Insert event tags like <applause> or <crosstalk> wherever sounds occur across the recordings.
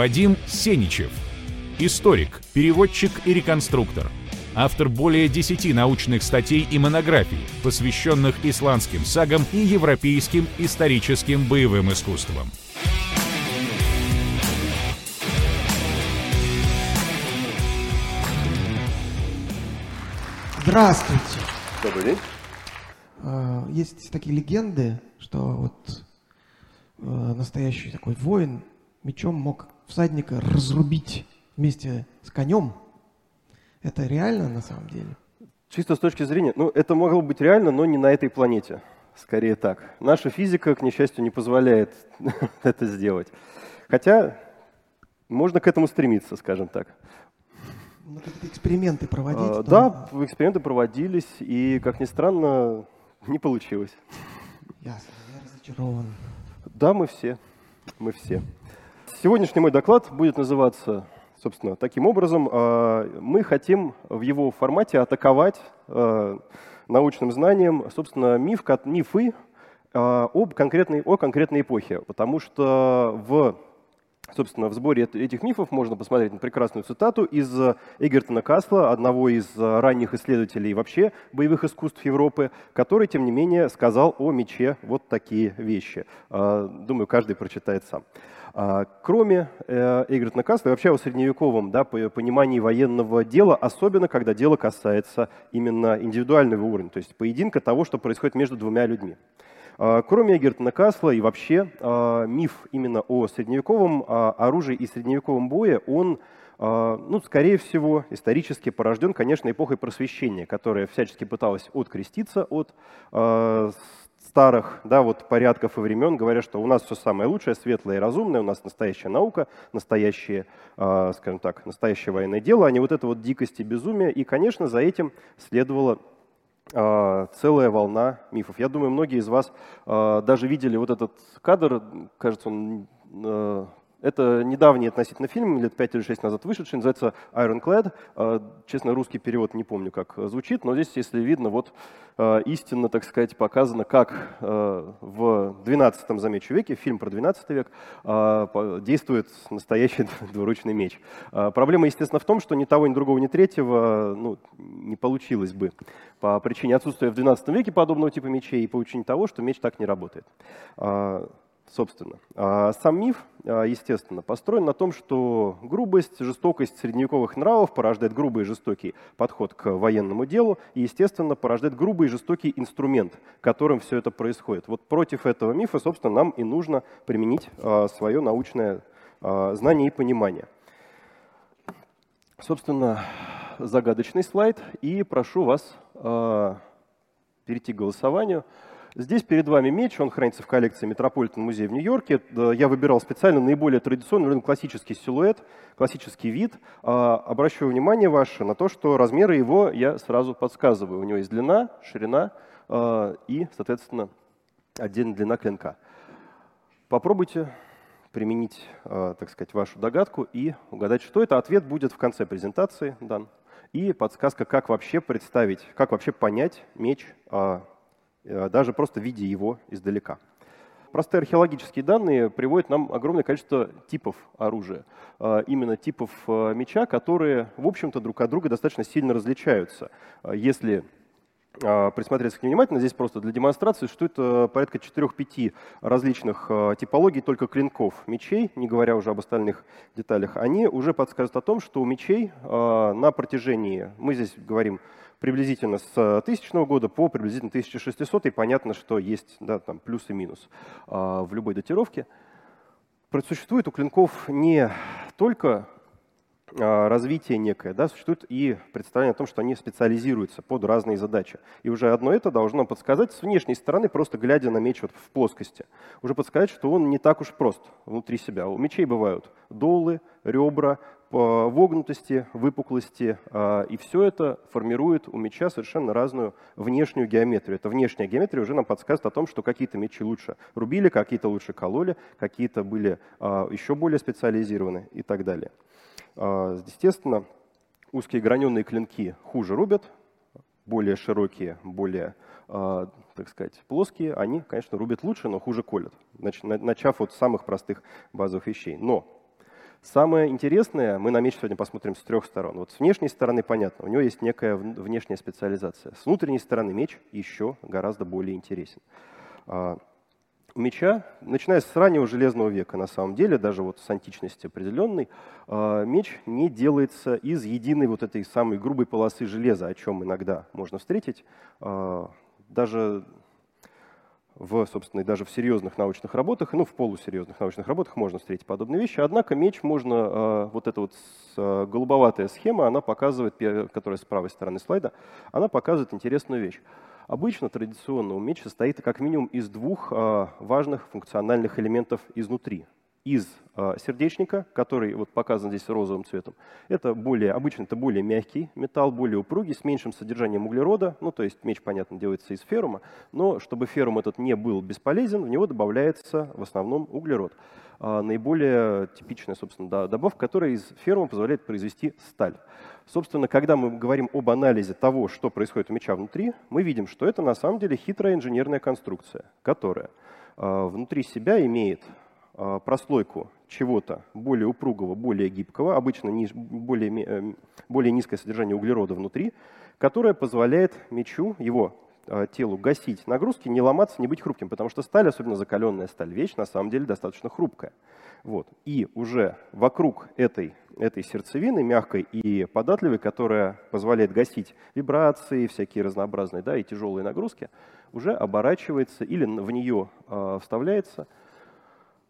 Вадим Сеничев. Историк, переводчик и реконструктор. Автор более 10 научных статей и монографий, посвященных исландским сагам и европейским историческим боевым искусствам. Здравствуйте. Добрый день. А, Есть такие легенды, что вот э, настоящий такой воин мечом мог всадника разрубить вместе с конем. Это реально на самом деле? Чисто с точки зрения, ну, это могло быть реально, но не на этой планете. Скорее так. Наша физика, к несчастью, не позволяет <laughs> это сделать. Хотя можно к этому стремиться, скажем так. Ну, какие-то эксперименты проводить? А? Да, эксперименты проводились, и, как ни странно, не получилось. Ясно, я разочарован. Да, мы все. Мы все. Сегодняшний мой доклад будет называться, собственно, таким образом. А, Мы хотим в его формате атаковать а, научным знанием, собственно, миф, мифы а, об конкретной, о конкретной эпохе. Потому что в Собственно, в сборе эт- этих мифов можно посмотреть на прекрасную цитату из Эгертона Касла, одного из ранних исследователей вообще боевых искусств Европы, который, тем не менее, сказал о мече вот такие вещи. Думаю, каждый прочитает сам. А, Кроме э, Эгертона Касла и вообще о средневековом да, по- понимании военного дела, особенно когда дело касается именно индивидуального уровня, то есть поединка того, что происходит между двумя людьми. А, Кроме Эгертона Касла и вообще а, миф именно о средневековом оружии и средневековом бое, он, ну, скорее всего, исторически порожден, конечно, эпохой просвещения, которая всячески пыталась откреститься от старых да, вот, порядков и времен, говоря, что у нас все самое лучшее, светлое и разумное, у нас настоящая наука, настоящее, а, скажем так, настоящее военное дело, а не вот это вот дикость и безумие. И, конечно, за этим следовало а, целая волна мифов. Я думаю, многие из вас а, даже видели вот этот кадр, кажется, он э, это недавний относительно фильм, лет 5 или 6 назад вышедший, называется Ironclad. А, Честно, русский перевод не помню, как звучит, но здесь, если видно, вот а, истинно, так сказать, показано, как а, в 12 замечу веке, фильм про 12 век, а, действует настоящий <laughs> двуручный меч. А, Проблема, естественно, в том, что ни того, ни другого, ни третьего ну, не получилось бы по причине отсутствия в 12 веке подобного типа мечей и по причине того, что меч так не работает. Собственно, А сам миф, а, естественно, построен на том, что грубость, жестокость средневековых нравов порождает грубый и жестокий подход к военному делу и, естественно, порождает грубый и жестокий инструмент, которым все это происходит. Вот против этого мифа, собственно, нам и нужно применить а, свое научное знание и понимание. Собственно, загадочный слайд, и прошу вас перейти к голосованию. Здесь перед вами меч, он хранится в коллекции Метрополитен музея в Нью-Йорке. Я выбирал специально наиболее традиционный, классический силуэт, классический вид. А, Обращаю внимание ваше на то, что размеры его я сразу подсказываю. У него есть длина, ширина а, и, соответственно, отдельная длина клинка. Попробуйте применить, э, так сказать, вашу догадку и угадать, что это. Ответ будет в конце презентации дан. И подсказка, как вообще представить, как вообще понять меч, а, даже просто видя его издалека. Простые археологические данные приводят нам огромное количество типов оружия. А, Именно типов э, меча, которые, в общем-то, друг от друга достаточно сильно различаются. Если присмотреться к ним внимательно, здесь просто для демонстрации, что это порядка 4-5 различных типологий только клинков мечей, не говоря уже об остальных деталях, они уже подсказывают о том, что у мечей на протяжении, мы здесь говорим приблизительно с 1000 года по приблизительно 1600, и понятно, что есть да, там, плюс и минус а, в любой датировке. Существует у клинков не только а, развитие некое, да, существует и представление о том, что они специализируются под разные задачи. И уже одно это должно подсказать с внешней стороны, просто глядя на меч вот в плоскости, уже подсказать, что он не так уж прост внутри себя. У мечей бывают долы, ребра, вогнутости, выпуклости, а, и все это формирует у меча совершенно разную внешнюю геометрию. Эта внешняя геометрия уже нам подсказывает о том, что какие-то мечи лучше рубили, какие-то лучше кололи, какие-то были а, еще более специализированы и так далее. А, Естественно, узкие граненые клинки хуже рубят, более широкие, более, так сказать, плоские, они, конечно, рубят лучше, но хуже колят, нач- на- начав от самых простых базовых вещей. Но Самое интересное, мы на меч сегодня посмотрим с трех сторон. Вот с внешней стороны понятно, у него есть некая внешняя специализация. С внутренней стороны меч еще гораздо более интересен. А, у меча, начиная с раннего железного века, на самом деле, даже вот с античности определенной, а, меч не делается из единой вот этой самой грубой полосы железа, о чем иногда можно встретить. А, даже в, собственно, и даже в серьезных научных работах, ну, в полусерьезных научных работах можно встретить подобные вещи. Однако меч можно, э, вот эта вот э, голубоватая схема, она показывает, которая с правой стороны слайда, она показывает интересную вещь. Обычно традиционно меч состоит как минимум из двух э, важных функциональных элементов изнутри из э, сердечника, который вот показан здесь розовым цветом. Это более, обычно это более мягкий металл, более упругий, с меньшим содержанием углерода. Ну, то есть меч, понятно, делается из ферума, но чтобы ферум этот не был бесполезен, в него добавляется в основном углерод. А, наиболее типичная, собственно, добавка, которая из ферума позволяет произвести сталь. Собственно, когда мы говорим об анализе того, что происходит у меча внутри, мы видим, что это на самом деле хитрая инженерная конструкция, которая э, внутри себя имеет а, прослойку чего-то более упругого, более гибкого, обычно ниж, более, э, более низкое содержание углерода внутри, которое позволяет мечу, его а, телу гасить нагрузки, не ломаться, не быть хрупким, потому что сталь, особенно закаленная сталь, вещь на самом деле достаточно хрупкая. Вот. И уже вокруг этой, этой сердцевины, мягкой и податливой, которая позволяет гасить вибрации, всякие разнообразные да, и тяжелые нагрузки, уже оборачивается или в нее э, вставляется – а,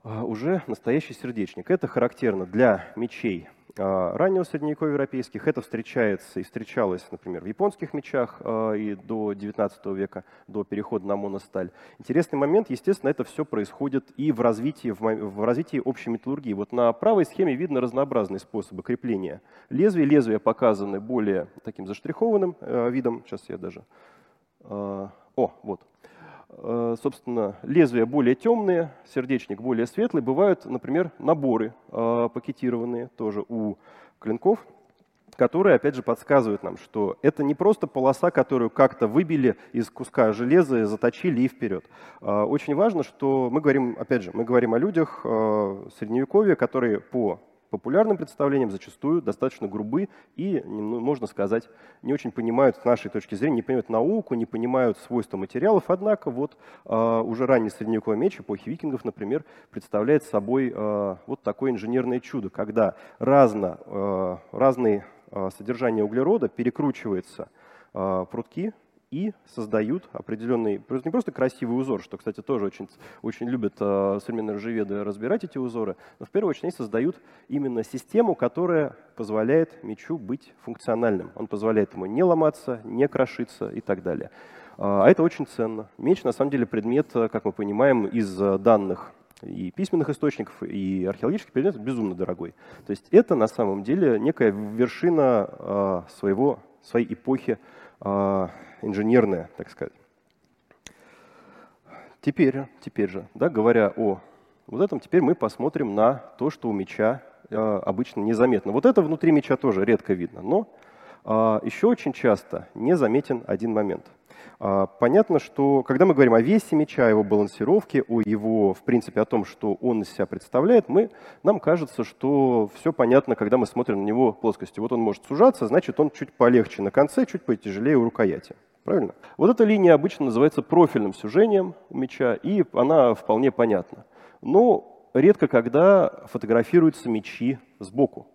уже настоящий сердечник. Это характерно для мечей а, раннего средневековья европейских. Это встречается и встречалось, например, в японских мечах а, и до 19 века, до перехода на моносталь. Интересный момент, естественно, это все происходит и в развитии, в развитии общей металлургии. Вот на правой схеме видно разнообразные способы крепления лезвий. Лезвия показаны более таким заштрихованным видом. Сейчас я даже... О, вот. Э, собственно, лезвия более темные, сердечник более светлый. Бывают, например, наборы э, пакетированные тоже у клинков, которые, опять же, подсказывают нам, что это не просто полоса, которую как-то выбили из куска железа, заточили и вперед. Э, очень важно, что мы говорим, опять же, мы говорим о людях средневековья, которые по популярным представлениям зачастую достаточно грубы и, ну, можно сказать, не очень понимают с нашей точки зрения, не понимают науку, не понимают свойства материалов. Однако вот э, уже ранний средневековый меч эпохи викингов, например, представляет собой э, вот такое инженерное чудо, когда разно, э, разные содержания углерода перекручиваются э, прутки и создают определенный, не просто красивый узор, что, кстати, тоже очень, очень любят э, современные ржеведы разбирать эти узоры, но в первую очередь они создают именно систему, которая позволяет мечу быть функциональным. Он позволяет ему не ломаться, не крошиться и так далее. А это очень ценно. Меч, на самом деле, предмет, как мы понимаем, из данных и письменных источников, и археологических предметов безумно дорогой. То есть это на самом деле некая вершина э, своего, своей эпохи инженерная, так сказать. Теперь, теперь же, да, говоря о вот этом, теперь мы посмотрим на то, что у меча э, обычно незаметно. Вот это внутри меча тоже редко видно, но э, еще очень часто незаметен один момент – а, понятно, что когда мы говорим о весе мяча, о его балансировке, о его, в принципе, о том, что он из себя представляет, мы, нам кажется, что все понятно, когда мы смотрим на него плоскостью. Вот он может сужаться, значит, он чуть полегче на конце, чуть потяжелее у рукояти. Правильно? Вот эта линия обычно называется профильным сужением мяча, и она вполне понятна. Но редко когда фотографируются мячи сбоку.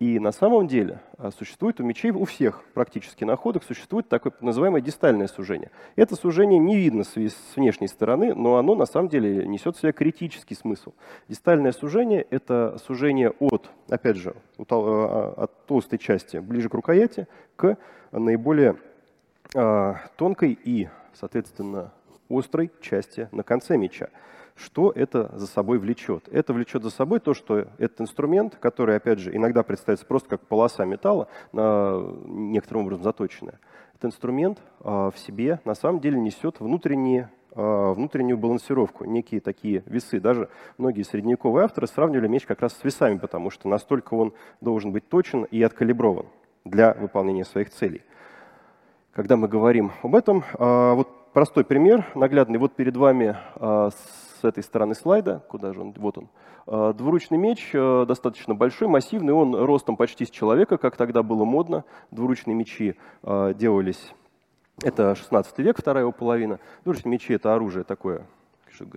И на самом деле а, существует у мечей, у всех практически находок, существует такое называемое дистальное сужение. Это сужение не видно с внешней стороны, но оно на самом деле несет в себе критический смысл. Дистальное сужение – это сужение от, опять же, а, от толстой части ближе к рукояти к наиболее а, тонкой и, соответственно, острой части на конце меча. Что это за собой влечет? Это влечет за собой то, что этот инструмент, который, опять же, иногда представляется просто как полоса металла, на некоторым образом заточенная, этот инструмент а, в себе на самом деле несет внутренние а, внутреннюю балансировку, некие такие весы. Даже многие средневековые авторы сравнивали меч как раз с весами, потому что настолько он должен быть точен и откалиброван для выполнения своих целей. Когда мы говорим об этом, а, вот простой пример, наглядный. Вот перед вами с этой стороны слайда, куда же он, вот он. А, двуручный меч э, достаточно большой, массивный, он ростом почти с человека, как тогда было модно. Двуручные мечи а, делались, это 16 век, вторая его половина. Двуручные мечи — это оружие такое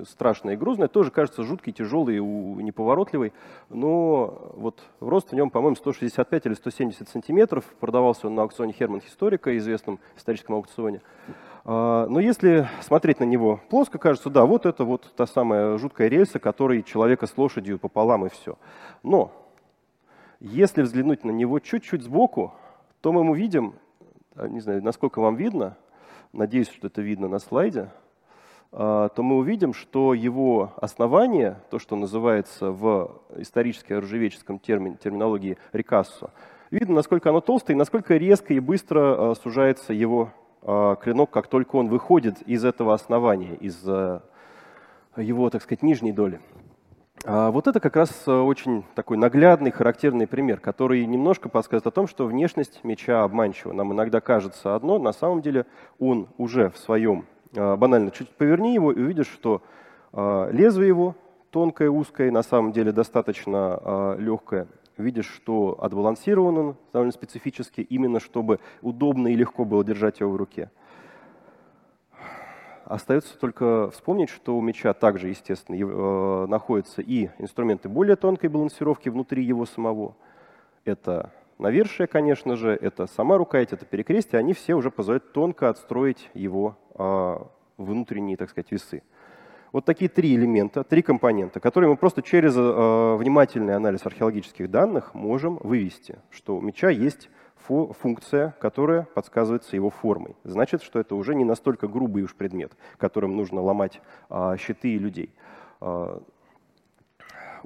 страшное и грозное, тоже кажется жуткий, тяжелый неповоротливый, но вот рост в нем, по-моему, 165 или 170 сантиметров, продавался он на аукционе Херман Историка, известном историческом аукционе. А, но если смотреть на него плоско, кажется, да, вот это вот та самая жуткая рельса, которой человека с лошадью пополам и все. Но если взглянуть на него чуть-чуть сбоку, то мы увидим, а, не знаю, насколько вам видно, надеюсь, что это видно на слайде, а, то мы увидим, что его основание, то, что называется в исторической оружеведческом термин, терминологии рекассо, видно, насколько оно толстое и насколько резко и быстро сужается его а, клинок, как только он выходит из этого основания, из э, его, так сказать, нижней доли. А вот это как раз э, очень такой наглядный, характерный пример, который немножко подсказывает о том, что внешность меча обманчива. Нам иногда кажется одно, на самом деле он уже в своем, э, банально, чуть поверни его и увидишь, что лезвие его тонкое, узкое, на самом деле достаточно легкое, видишь, что отбалансирован он довольно специфически, именно чтобы удобно и легко было держать его в руке. Остается только вспомнить, что у меча также, естественно, э, находятся и инструменты более тонкой балансировки внутри его самого. Это навершие, конечно же, это сама рукоять, это перекрестие. Они все уже позволяют тонко отстроить его э, внутренние, так сказать, весы. Вот такие три элемента, три компонента, которые мы просто через э, внимательный анализ археологических данных можем вывести, что у меча есть функция, которая подсказывается его формой. Значит, что это уже не настолько грубый уж предмет, которым нужно ломать э, щиты и людей. Э,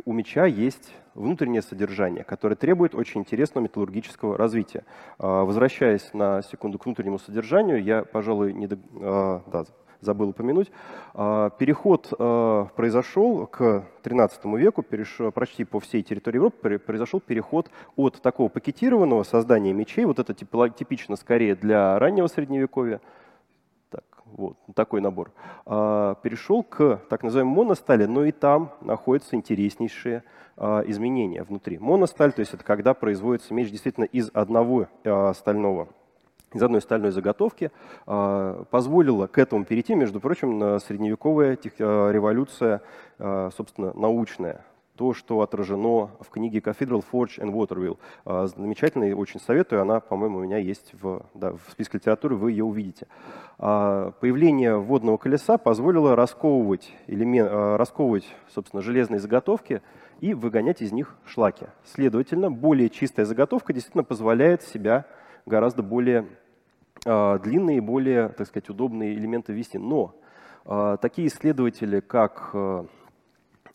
у меча есть внутреннее содержание, которое требует очень интересного металлургического развития. Возвращаясь на секунду к внутреннему содержанию, я, пожалуй, не до... да, забыл упомянуть. А, переход а, произошел к XIII веку, перешел, почти по всей территории Европы произошел переход от такого пакетированного создания мечей, вот это типично скорее для раннего Средневековья, вот такой набор, а, перешел к так называемой моностали, но и там находятся интереснейшие изменения внутри. Моносталь, то есть это когда производится меч действительно из одного стального из одной стальной заготовки а, позволила к этому перейти, между прочим, средневековая а, революция, а, собственно, научная. То, что отражено в книге Cathedral Forge and Waterville. Замечательно, очень советую, она, по-моему, у меня есть в, да, в списке литературы, вы ее увидите. Появление водного колеса позволило расковывать, элемент, расковывать собственно, железные заготовки и выгонять из них шлаки. Следовательно, более чистая заготовка действительно позволяет себя гораздо более э, длинные, более, так сказать, удобные элементы ввести. Но э, такие исследователи, как э,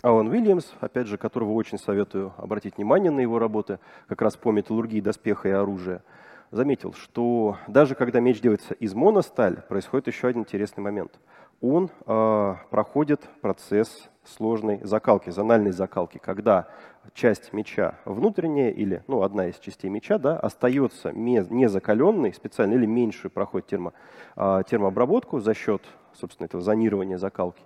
Алан Уильямс, опять же, которого очень советую обратить внимание на его работы, как раз по металлургии доспеха и оружия, заметил, что даже когда меч делается из моносталь, происходит еще один интересный момент. Он э, проходит процесс сложной закалки, зональной закалки, когда часть меча внутренняя или ну, одна из частей меча да, остается не закаленной специально или меньшую проходит термо, а, термообработку за счет собственно, этого зонирования закалки.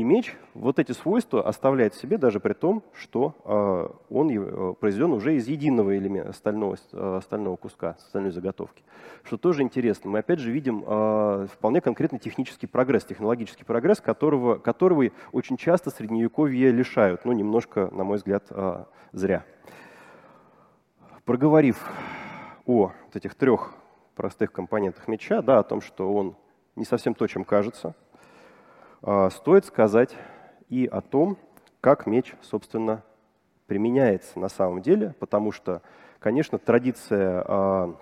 И меч вот эти свойства оставляет в себе даже при том, что э, он э, произведен уже из единого элемента, стального, э, стального куска, стальной заготовки. Что тоже интересно. Мы опять же видим э, вполне конкретный технический прогресс, технологический прогресс, которого, которого очень часто средневековье лишают. Ну, немножко, на мой взгляд, э, зря. Проговорив о вот этих трех простых компонентах меча, да, о том, что он не совсем то, чем кажется – а, стоит сказать и о том, как меч, собственно, применяется на самом деле, потому что, конечно, традиция, а,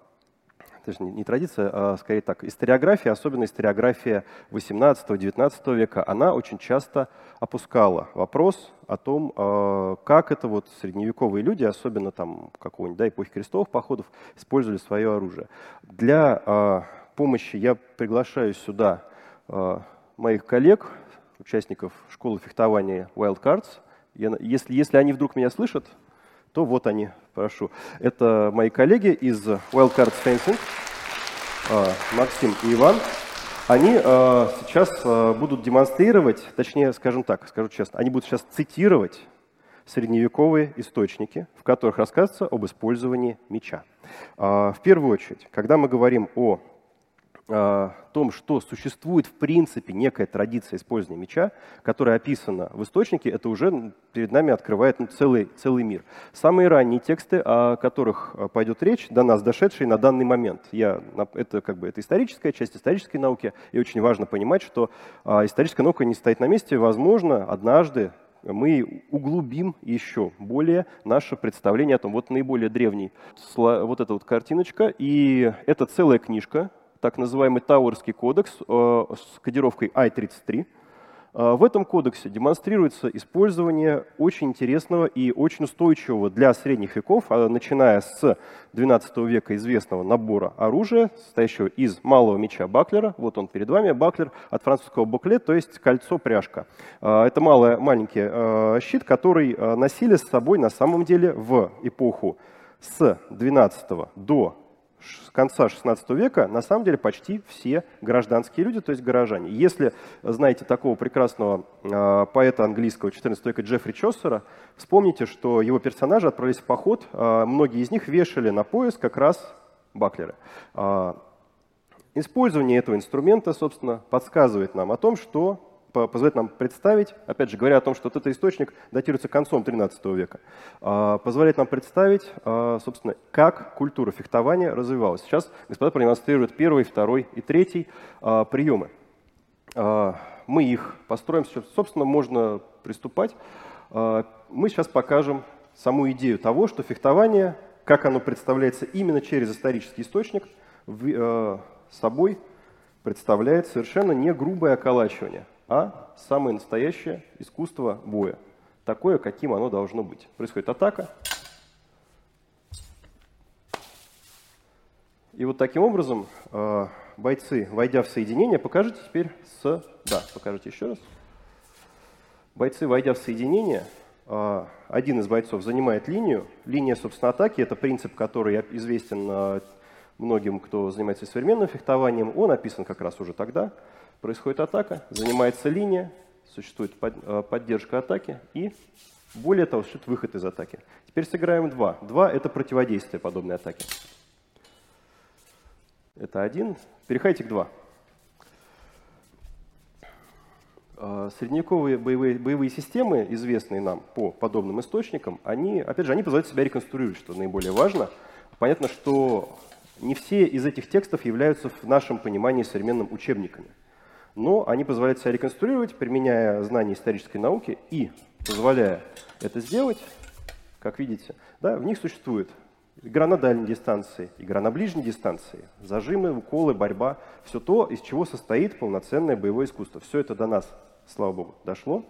точнее, не традиция, а скорее так, историография, особенно историография 18-19 века, она очень часто опускала вопрос о том, а, как это вот средневековые люди, особенно там какого-нибудь, да, эпохи крестовых походов, использовали свое оружие. Для помощи я приглашаю сюда моих коллег, участников школы фехтования Wildcards. Я, если, если они вдруг меня слышат, то вот они, прошу. Это мои коллеги из Wildcards Fencing, а, Максим и Иван. Они э, сейчас э, будут демонстрировать, точнее, скажем так, скажу честно, они будут сейчас цитировать средневековые источники, в которых рассказывается об использовании меча. В первую очередь, когда мы говорим о о том, что существует в принципе некая традиция использования меча, которая описана в источнике, это уже перед нами открывает ну, целый, целый мир. Самые ранние тексты, о которых э, пойдет речь, до нас дошедшие на данный момент, я, это, как бы, это историческая часть исторической науки, и очень важно понимать, что а, историческая наука не стоит на месте, возможно, однажды мы углубим еще более наше представление о том, вот наиболее древний, вот эта вот картиночка, и это целая книжка, так называемый Тауэрский кодекс э, с кодировкой I-33. Э, в этом кодексе демонстрируется использование очень интересного и очень устойчивого для средних веков, а начиная с XII века известного набора оружия, состоящего из малого меча Баклера. Вот он перед вами, Баклер от французского буклет, то есть кольцо-пряжка. Э, это малый, маленький щит, который носили с собой на самом деле в эпоху с XII до с конца XVI века на самом деле почти все гражданские люди, то есть горожане. Если знаете такого прекрасного э, поэта английского XIV века Джеффри Чоссера, вспомните, что его персонажи отправились в поход, э, многие из них вешали на пояс как раз баклеры. Э, использование этого инструмента, собственно, подсказывает нам о том, что позволяет нам представить, опять же, говоря о том, что этот источник датируется концом XIII века, а, позволяет нам представить, а, собственно, как культура фехтования развивалась. Сейчас господа продемонстрируют первый, второй и третий а, приемы. Мы их построим, собственно, можно приступать. Мы сейчас покажем саму идею того, что фехтование, как оно представляется именно через исторический источник, собой представляет совершенно не грубое околачивание, а самое настоящее искусство боя. Такое, каким оно должно быть. Происходит атака. И вот таким образом э, бойцы, войдя в соединение, покажите теперь с... Да, покажите еще раз. Бойцы, войдя в соединение, э, один из бойцов занимает линию. Линия, собственно, атаки – это принцип, который известен э, многим, кто занимается современным фехтованием. Он описан как раз уже тогда – происходит атака, занимается линия, существует э, поддержка атаки и, более того, существует выход из атаки. Теперь сыграем два. Два – это противодействие подобной атаке. Это один. Переходите к два. Э, средневековые боевые, боевые системы, известные нам по подобным источникам, они, опять же, они позволяют себя реконструировать, что наиболее важно. Понятно, что не все из этих текстов являются в нашем понимании современным учебниками но они позволяют себя реконструировать, применяя знания исторической науки и позволяя это сделать, как видите, да, в них существует игра на дальней дистанции, игра на ближней дистанции, зажимы, уколы, борьба, все то, из чего состоит полноценное боевое искусство. Все это до нас, слава богу, дошло,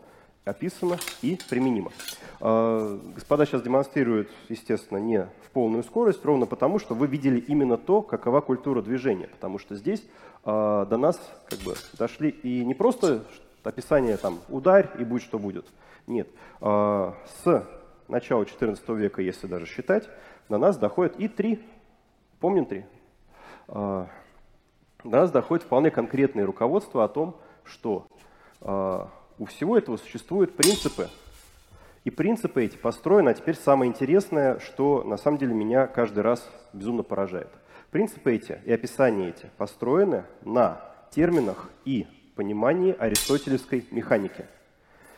описано и применимо. А, господа сейчас демонстрируют, естественно, не в полную скорость, ровно потому, что вы видели именно то, какова культура движения, потому что здесь а, до нас как бы дошли. И не просто описание там ударь и будь что будет. Нет. А, с начала XIV века, если даже считать, до нас доходит и три, помним три, а, до нас доходит вполне конкретное руководство о том, что у всего этого существуют принципы, и принципы эти построены, а теперь самое интересное, что на самом деле меня каждый раз безумно поражает – Принципы эти и описания эти построены на терминах и понимании аристотелевской механики.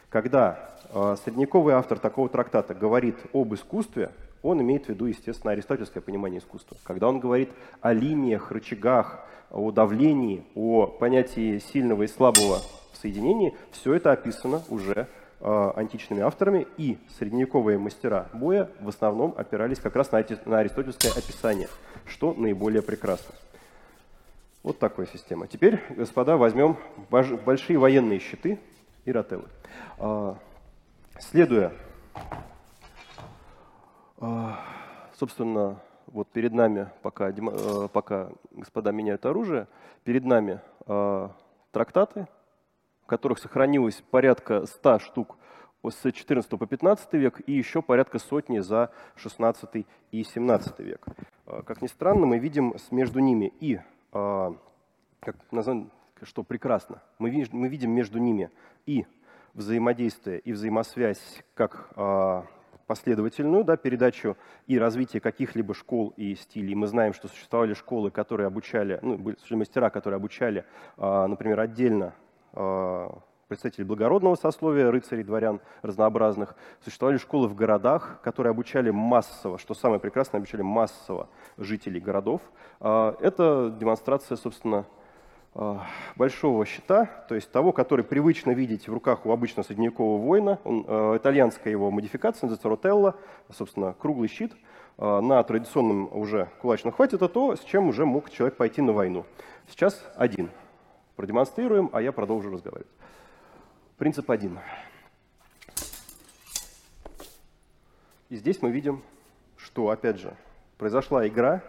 Когда э, средневековый автор такого трактата говорит об искусстве, он имеет в виду, естественно, аристотельское понимание искусства. Когда он говорит о линиях, рычагах, о давлении, о понятии сильного и слабого в соединении, все это описано уже античными авторами, и средневековые мастера боя в основном опирались как раз на, эти, на аристотельское описание – что наиболее прекрасно. Вот такая система. Теперь, господа, возьмем большие военные щиты и ротеллы. А, следуя, а, собственно, вот перед нами, пока, э, пока господа меняют оружие, перед нами трактаты, которых сохранилось порядка 100 штук с 14 по 15 век и еще порядка сотни за 16 и 17 век. А, как ни странно, мы видим между ними и, а, как что прекрасно. Мы, видим, между ними и взаимодействие, и взаимосвязь как э, последовательную да, передачу и развитие каких-либо школ и стилей. Мы знаем, что существовали школы, которые обучали, ну, были мастера, которые обучали, например, отдельно э, представителей благородного сословия, рыцарей, дворян разнообразных. Существовали школы в городах, которые обучали массово, что самое прекрасное, обучали массово жителей городов. Это демонстрация, собственно, большого щита, то есть того, который привычно видеть в руках у обычного средневекового воина. Он, итальянская его модификация называется ротелло, собственно, круглый щит на традиционном уже кулачном хвате. Это то, с чем уже мог человек пойти на войну. Сейчас один. Продемонстрируем, а я продолжу разговаривать. Принцип один. И здесь мы видим, что, опять же, произошла игра,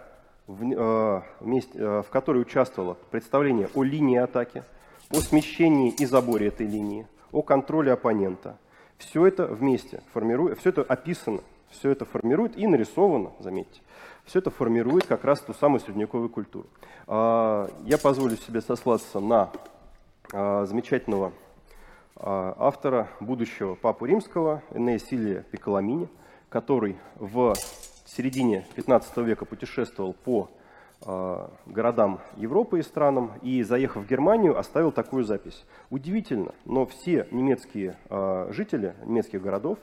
в, э, вместе, э, в которой участвовало представление о линии атаки, о смещении и заборе этой линии, о контроле оппонента. Все это вместе формирует, все это описано, все это формирует и нарисовано, заметьте, все это формирует как раз ту самую средневековую культуру. Э, я позволю себе сослаться на э, замечательного а, автора, будущего Папу Римского, Энея Силия Пиколамини, который в середине 15 века путешествовал по а, городам Европы и странам, и, заехав в Германию, оставил такую запись. Удивительно, но все немецкие а, жители немецких городов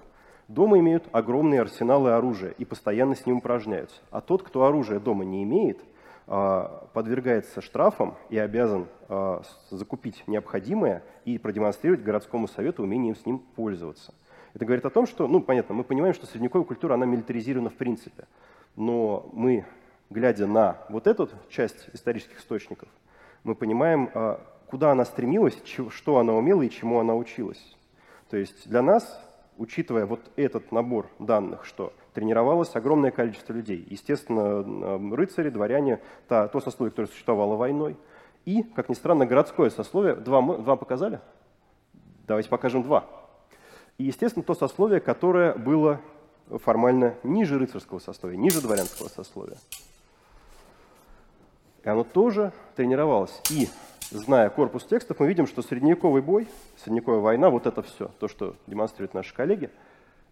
дома имеют огромные арсеналы оружия и постоянно с ним упражняются. А тот, кто оружие дома не имеет – а, подвергается штрафам и обязан а, закупить необходимое и продемонстрировать городскому совету умением с ним пользоваться. Это говорит о том, что, ну, понятно, мы понимаем, что средневековая культура, она милитаризирована в принципе. Но мы, глядя на вот эту часть исторических источников, мы понимаем, а, куда она стремилась, что она умела и чему она училась. То есть для нас, учитывая вот этот набор данных, что тренировалось огромное количество людей. Естественно, рыцари, дворяне, та, то сословие, которое существовало войной. И, как ни странно, городское сословие. Два, два показали? Давайте покажем два. И, естественно, то сословие, которое было формально ниже рыцарского сословия, ниже дворянского сословия. И оно тоже тренировалось. И, зная корпус текстов, мы видим, что средневековый бой, средневековая война, вот это все, то, что демонстрируют наши коллеги –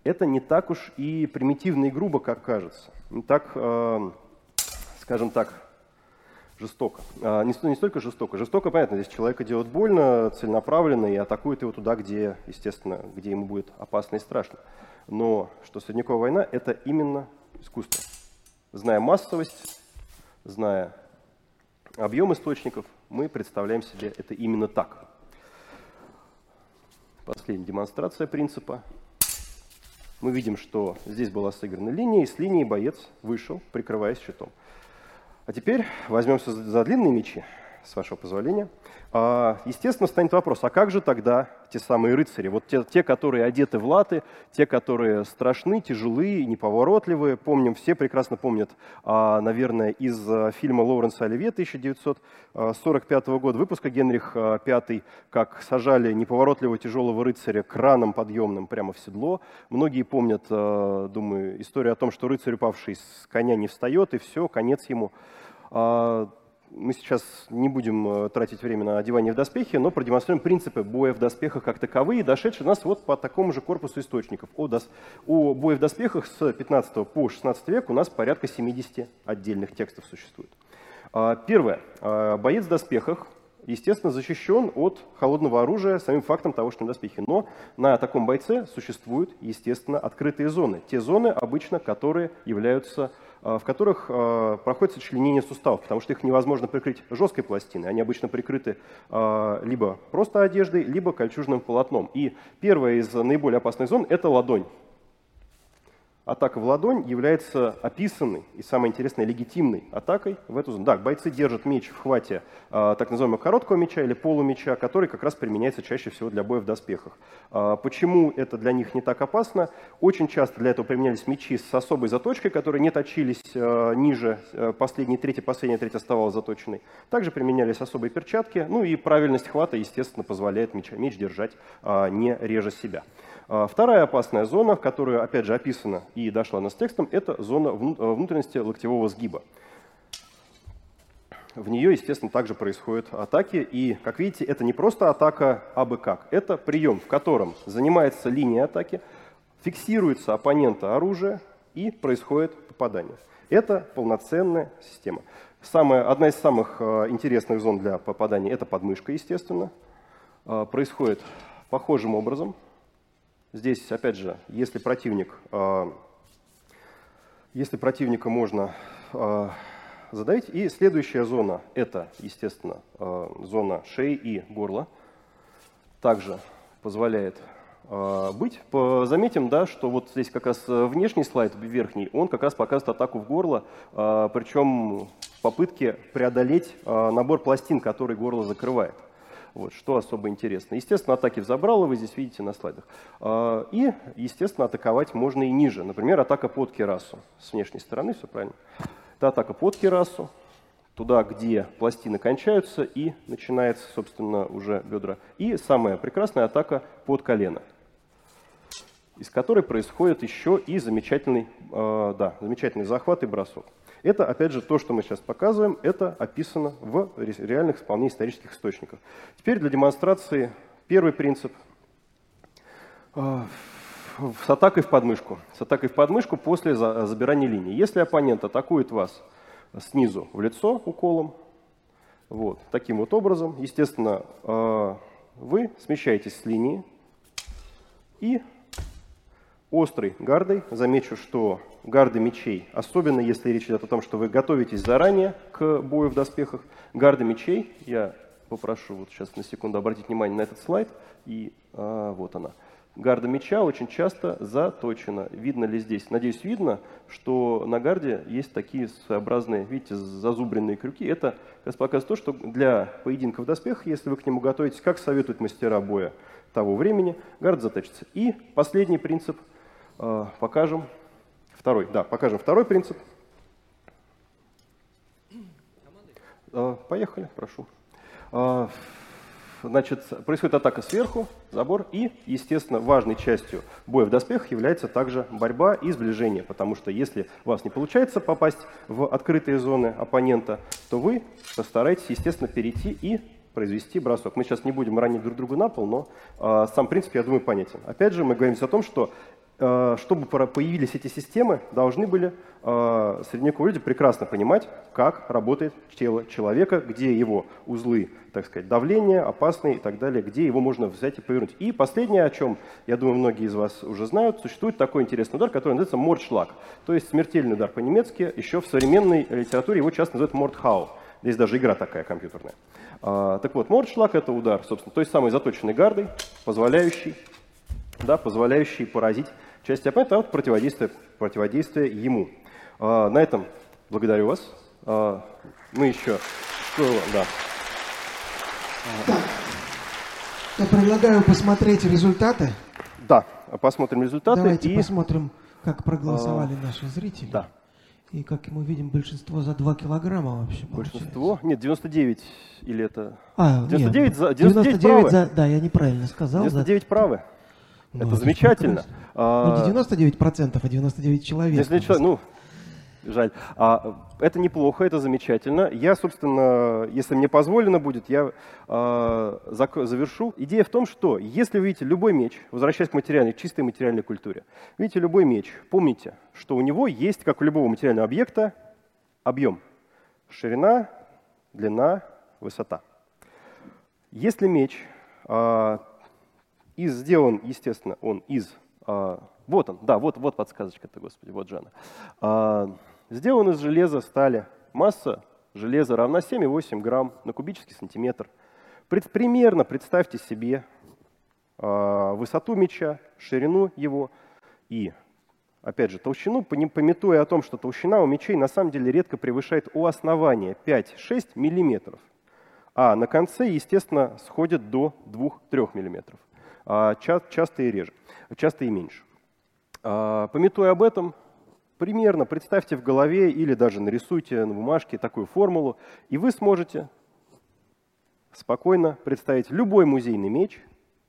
это не так уж и примитивно и грубо, как кажется. Не так, э, скажем так, жестоко. А, не, не столько жестоко. Жестоко, понятно, здесь человека делают больно, целенаправленно и атакуют его туда, где, естественно, где ему будет опасно и страшно. Но что средневековая война – это именно искусство. Зная массовость, зная объем источников, мы представляем себе это именно так. Последняя демонстрация принципа мы видим, что здесь была сыграна линия, и с линии боец вышел, прикрываясь щитом. А теперь возьмемся за длинные мечи, с вашего позволения. А, естественно, станет вопрос, а как же тогда те самые рыцари? Вот те, те, которые одеты в латы, те, которые страшны, тяжелые, неповоротливые. Помним, все прекрасно помнят, а, наверное, из а, фильма Лоуренса Оливье 1945 года, выпуска Генрих V, как сажали неповоротливого тяжелого рыцаря краном подъемным прямо в седло. Многие помнят, думаю, историю о том, что рыцарь, упавший с коня, не встает, и все, конец ему мы сейчас не будем э, тратить время на одевание в доспехи, но продемонстрируем принципы боя в доспехах как таковые, дошедшие нас вот по такому же корпусу источников. О, дос... о боя в доспехах с 15 по 16 век у нас порядка 70 отдельных текстов существует. А, первое. А, боец в доспехах естественно, защищен от холодного оружия самим фактом того, что на доспехи. Но на таком бойце существуют, естественно, открытые зоны. Те зоны, обычно, которые являются в которых э, проходит сочленение суставов, потому что их невозможно прикрыть жесткой пластиной. Они обычно прикрыты э, либо просто одеждой, либо кольчужным полотном. И первая из наиболее опасных зон – это ладонь атака в ладонь является описанной и, самое интересное, легитимной атакой в эту зону. Да, бойцы держат меч в хвате э, так называемого короткого меча или полумеча, который как раз применяется чаще всего для боя в доспехах. Э, почему это для них не так опасно? Очень часто для этого применялись мечи с особой заточкой, которые не точились э, ниже э, последней трети, последняя треть оставалась заточенной. Также применялись особые перчатки, ну и правильность хвата, естественно, позволяет меч, меч держать э, не реже себя. А, вторая опасная зона, в которую, опять же, описана и дошла нас текстом, это зона э, внутренности локтевого сгиба. в нее, естественно, также происходят атаки. И, как видите, это не просто атака абы как. Это прием, в котором занимается линия атаки, фиксируется оппонента оружие и происходит попадание. Это полноценная система. Самая, одна из самых э, интересных зон для попадания – это подмышка, естественно. Э, происходит похожим образом. Здесь, опять же, если противник, э, если противника можно э, задавить. И следующая зона – это, естественно, э, зона шеи и горла. Также позволяет э, быть. Заметим, да, что вот здесь как раз внешний слайд, верхний, он как раз показывает атаку в горло, э, причем попытки преодолеть набор пластин, который горло закрывает. Вот, что особо интересно. Естественно, атаки в забрало вы здесь видите на слайдах. И, естественно, атаковать можно и ниже. Например, атака под керасу. С внешней стороны, все правильно. Это атака под керасу, туда, где пластины кончаются, и начинается, собственно, уже бедра. И самая прекрасная атака под колено, из которой происходит еще и замечательный, э, да, замечательный захват и бросок. Это, опять же, то, что мы сейчас показываем, это описано в реальных вполне исторических источниках. Теперь для демонстрации первый принцип э, с атакой в подмышку. С атакой в подмышку после забирания линии. Если оппонент атакует вас снизу в лицо уколом, вот, таким вот образом, естественно, а, вы смещаетесь с линии и острой гардой, замечу, что гарды мечей, особенно если речь идет о том, что вы готовитесь заранее к бою в доспехах, гарды мечей, я попрошу вот сейчас на секунду обратить внимание на этот слайд, и а, вот она – гарда меча очень часто заточена. Видно ли здесь? Надеюсь, видно, что на гарде есть такие своеобразные, видите, зазубренные крюки. Это как показывает то, что для поединка в доспехах, если вы к нему готовитесь, как советуют мастера боя того времени, гард заточится. И последний принцип э, покажем. Второй, да, покажем второй принцип. Э, поехали, прошу. Э, Значит, происходит атака сверху, забор, и, естественно, важной частью боя в доспехах является также борьба и сближение, потому что если у вас не получается попасть в открытые зоны оппонента, то вы постараетесь, естественно, перейти и произвести бросок. Мы сейчас не будем ранить друг друга на пол, но э, сам принцип, я думаю, понятен. Опять же, мы говорим о том, что чтобы появились эти системы, должны были э, средневековые люди прекрасно понимать, как работает тело человека, где его узлы, так сказать, давления, опасные и так далее, где его можно взять и повернуть. И последнее, о чем, я думаю, многие из вас уже знают, существует такой интересный удар, который называется мордшлаг, то есть смертельный удар по-немецки. Еще в современной литературе его часто называют мордхау. Здесь даже игра такая компьютерная. А, так вот, мордшлаг – это удар, собственно, той самой заточенной гардой, позволяющий, да, позволяющий поразить части оппонента, а вот противодействие, противодействие ему. А, на этом благодарю вас. А, мы еще... Да. Так, я предлагаю посмотреть результаты. Да, посмотрим результаты. Давайте и... посмотрим, как проголосовали а, наши зрители. Да. И как мы видим, большинство за 2 килограмма вообще Большинство? Нет, 99 или это... А, 99 нет, за... 99, 99 правы. за... Да, я неправильно сказал. 99 за... правы. Ну, это замечательно. Ну, не 99%, а 99 человек. Если человек, ну, жаль. А, это неплохо, это замечательно. Я, собственно, если мне позволено будет, я а, завершу. Идея в том, что если вы видите любой меч, возвращаясь к материальной, чистой материальной культуре, видите любой меч, помните, что у него есть, как у любого материального объекта, объем. Ширина, длина, высота. Если меч а, из сделан, естественно, он из... А, вот он, да, вот, вот подсказочка-то, господи, вот Жанна. А, сделан из железа, стали. Масса железа равна 7,8 грамм на кубический сантиметр. Пред, примерно представьте себе а, высоту меча, ширину его и, опять же, толщину, пометуя о том, что толщина у мечей на самом деле редко превышает у основания 5-6 миллиметров. А на конце, естественно, сходит до 2-3 миллиметров а часто и реже, часто и меньше. А, пометуя об этом, примерно представьте в голове или даже нарисуйте на бумажке такую формулу, и вы сможете спокойно представить любой музейный меч,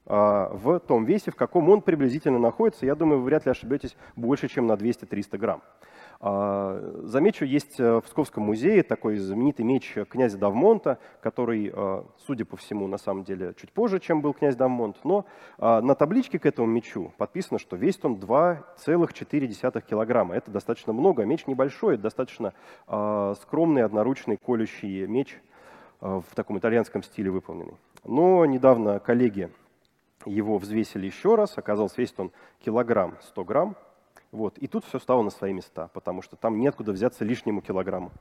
а, в том весе, в каком он приблизительно находится. Я думаю, вы вряд ли ошибетесь больше, чем на 200-300 грамм. А, замечу, есть э, в Псковском музее такой знаменитый меч князя Давмонта, который, э, судя по всему, на самом деле чуть позже, чем был князь Давмонт, но а, на табличке к этому мечу подписано, что весит он 2,4 килограмма. Это достаточно много. Меч небольшой, достаточно а, скромный одноручный колющий меч в таком итальянском стиле выполненный. Но недавно коллеги его взвесили еще раз, оказалось, весит он килограмм 100 грамм, вот. И тут все стало на свои места, потому что там неоткуда взяться лишнему килограмму.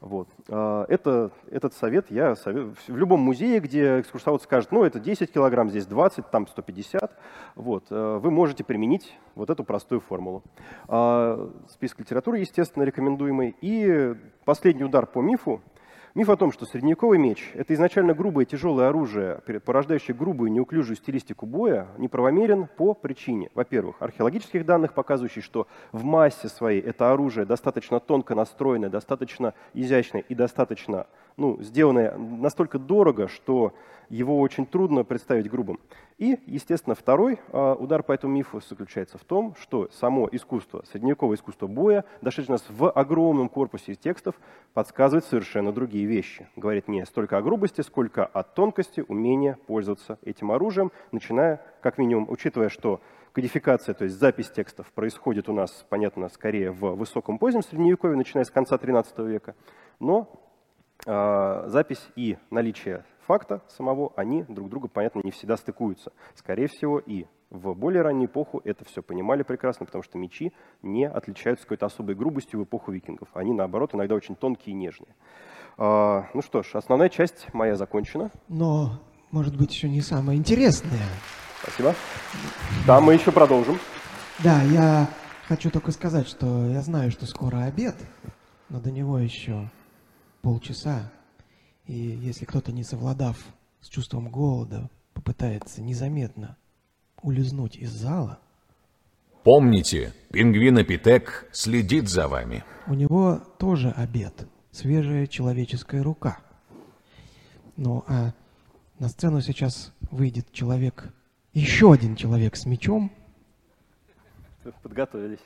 Вот. А, это, этот совет я совет, в любом музее, где экскурсовод скажет, ну это 10 килограмм, здесь 20, там 150, вот, э, вы можете применить вот эту простую формулу. А, список литературы, естественно, рекомендуемый. И последний удар по мифу Миф о том, что средневековый меч – это изначально грубое тяжелое оружие, порождающее грубую неуклюжую стилистику боя, неправомерен по причине, во-первых, археологических данных, показывающих, что в массе своей это оружие достаточно тонко настроенное, достаточно изящное и достаточно ну, сделанное настолько дорого, что его очень трудно представить грубым. И, естественно, второй э, удар по этому мифу заключается в том, что само искусство, средневековое искусство боя, дошедшее нас в огромном корпусе текстов, подсказывает совершенно другие вещи. Говорит не столько о грубости, сколько о тонкости, умении пользоваться этим оружием, начиная, как минимум, учитывая, что кодификация, то есть запись текстов, происходит у нас, понятно, скорее в высоком позднем средневековье, начиная с конца XIII века, но запись и наличие факта самого, они друг друга, понятно, не всегда стыкуются. Скорее всего, и в более раннюю эпоху это все понимали прекрасно, потому что мечи не отличаются какой-то особой грубостью в эпоху викингов. Они, наоборот, иногда очень тонкие и нежные. А, ну что ж, основная часть моя закончена. Но, может быть, еще не самая интересная. Спасибо. Да, мы еще продолжим. Да, я хочу только сказать, что я знаю, что скоро обед, но до него еще полчаса. И если кто-то, не совладав с чувством голода, попытается незаметно улизнуть из зала... Помните, пингвинопитек следит за вами. У него тоже обед. Свежая человеческая рука. Ну, а на сцену сейчас выйдет человек, еще один человек с мечом. Подготовились.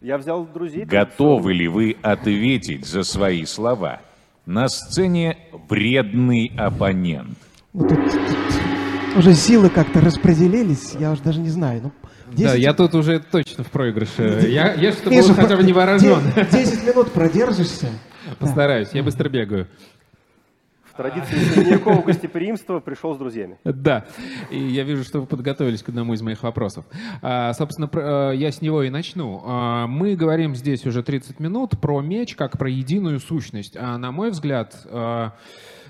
Я взял друзей. Готовы ли вы ответить за свои слова? На сцене вредный оппонент. Вот тут, тут уже силы как-то распределились, я уже даже не знаю. Ну, 10... Да, я тут уже точно в проигрыше. <laughs> Я, я чтобы был хотя бы не вооружен. 10 минут продержишься. <laughs> Постараюсь, я быстро бегаю традиции средневекового гостеприимства пришел с друзьями. Да, и я вижу, что вы подготовились к одному из моих вопросов. А, собственно, э, я с него и начну. А, мы говорим здесь уже 30 минут про меч как про единую сущность. А на мой взгляд, а,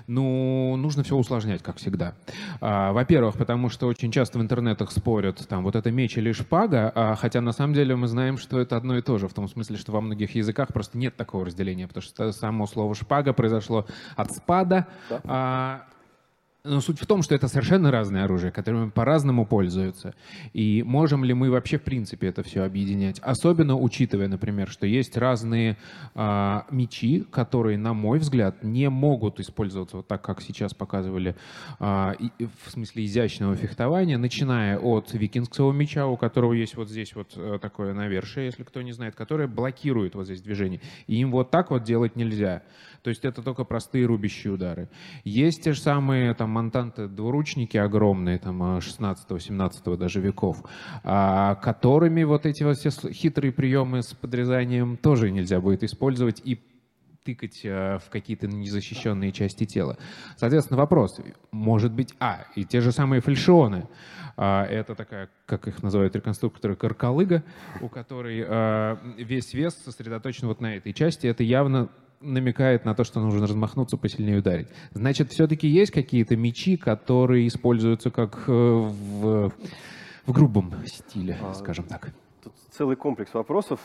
ну, нужно все усложнять, как всегда. А, во-первых, потому что очень часто в интернетах спорят, там, вот это меч или шпага, а, хотя на самом деле мы знаем, что это одно и то же, в том смысле, что во многих языках просто нет такого разделения, потому что само слово шпага произошло от спада, да. а, но суть в том, что это совершенно разное оружие, которым по-разному пользуются. И можем ли мы вообще, в принципе, это все объединять? Особенно учитывая, например, что есть разные а, мечи, которые, на мой взгляд, не могут использоваться вот так, как сейчас показывали, а, и, в смысле изящного фехтования, начиная от викингского меча, у которого есть вот здесь вот э, такое навершие, если кто не знает, которое блокирует вот здесь движение. И им вот так вот делать нельзя. То есть это только простые рубящие удары. Есть те же самые там монтанты двуручники огромные, там 16-17 э, даже веков, а, которыми вот эти вот все хитрые приемы с подрезанием тоже нельзя будет использовать и тыкать э, в какие-то незащищенные части тела. Соответственно, вопрос, может быть, а, и те же самые фальшионы, а, это такая, как их называют реконструкторы, каркалыга, у которой а, весь вес сосредоточен вот на этой части. Это явно намекает на то, что нужно размахнуться, посильнее ударить. Значит, все-таки есть какие-то мечи, которые используются как э, в, в грубом стиле, а, скажем так. Тут целый комплекс вопросов.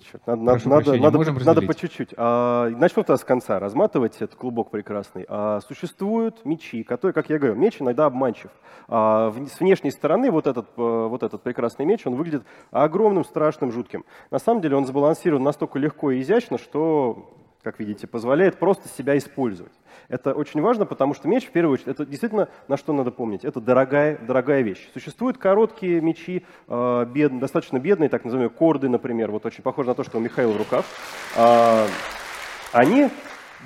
Черт, надо, надо, надо, надо, надо по чуть-чуть. А, начну тогда с конца разматывать этот клубок прекрасный. А, существуют мечи, которые, как я говорю, меч иногда обманчив. А, в, с внешней стороны вот этот, э, вот этот прекрасный меч, он выглядит огромным, страшным, жутким. На самом деле он сбалансирован настолько легко и изящно, что как видите, позволяет просто себя использовать. Это очень важно, потому что меч, в первую очередь, это действительно, на что надо помнить, это дорогая, дорогая вещь. Существуют короткие мечи, э, бед, достаточно бедные, так называемые корды, например, вот очень похоже на то, что у Михаила в руках. Э, они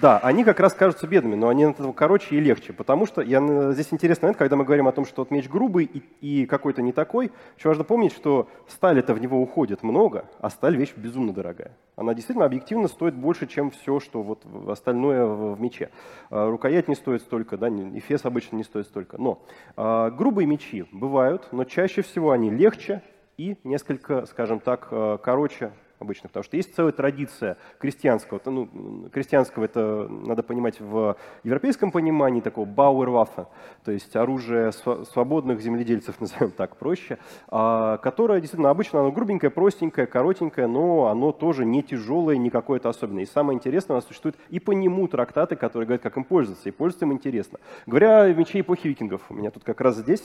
да, они как раз кажутся бедными, но они от этого короче и легче, потому что я, здесь интересный момент, когда мы говорим о том, что вот меч грубый и, и какой-то не такой, еще важно помнить, что сталь это в него уходит много, а сталь вещь безумно дорогая. Она действительно объективно стоит больше, чем все, что вот остальное в, мече. А, рукоять не стоит столько, да, и фес обычно не стоит столько. Но а, грубые мечи бывают, но чаще всего они легче и несколько, скажем так, а, короче обычно, потому что есть целая традиция крестьянского, ну, крестьянского это надо понимать в европейском понимании, такого Bauerwaffe, то есть оружие свободных земледельцев, <laughs> назовем так проще, а, которое действительно обычно оно грубенькое, простенькое, коротенькое, но оно тоже не тяжелое, не какое-то особенное. И самое интересное, у нас существует и по нему трактаты, которые говорят, как им пользоваться, и пользоваться им интересно. Говоря о мече эпохи викингов, у меня тут как раз здесь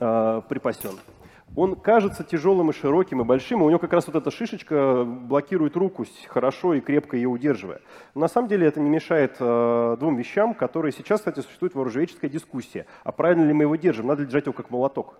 э, припасен. Он кажется тяжелым и широким и большим, и у него как раз вот эта шишечка блокирует руку хорошо и крепко ее удерживая. Но на самом деле это не мешает э, двум вещам, которые сейчас, кстати, существует вооружеведческая дискуссия. А правильно ли мы его держим? Надо ли держать его как молоток?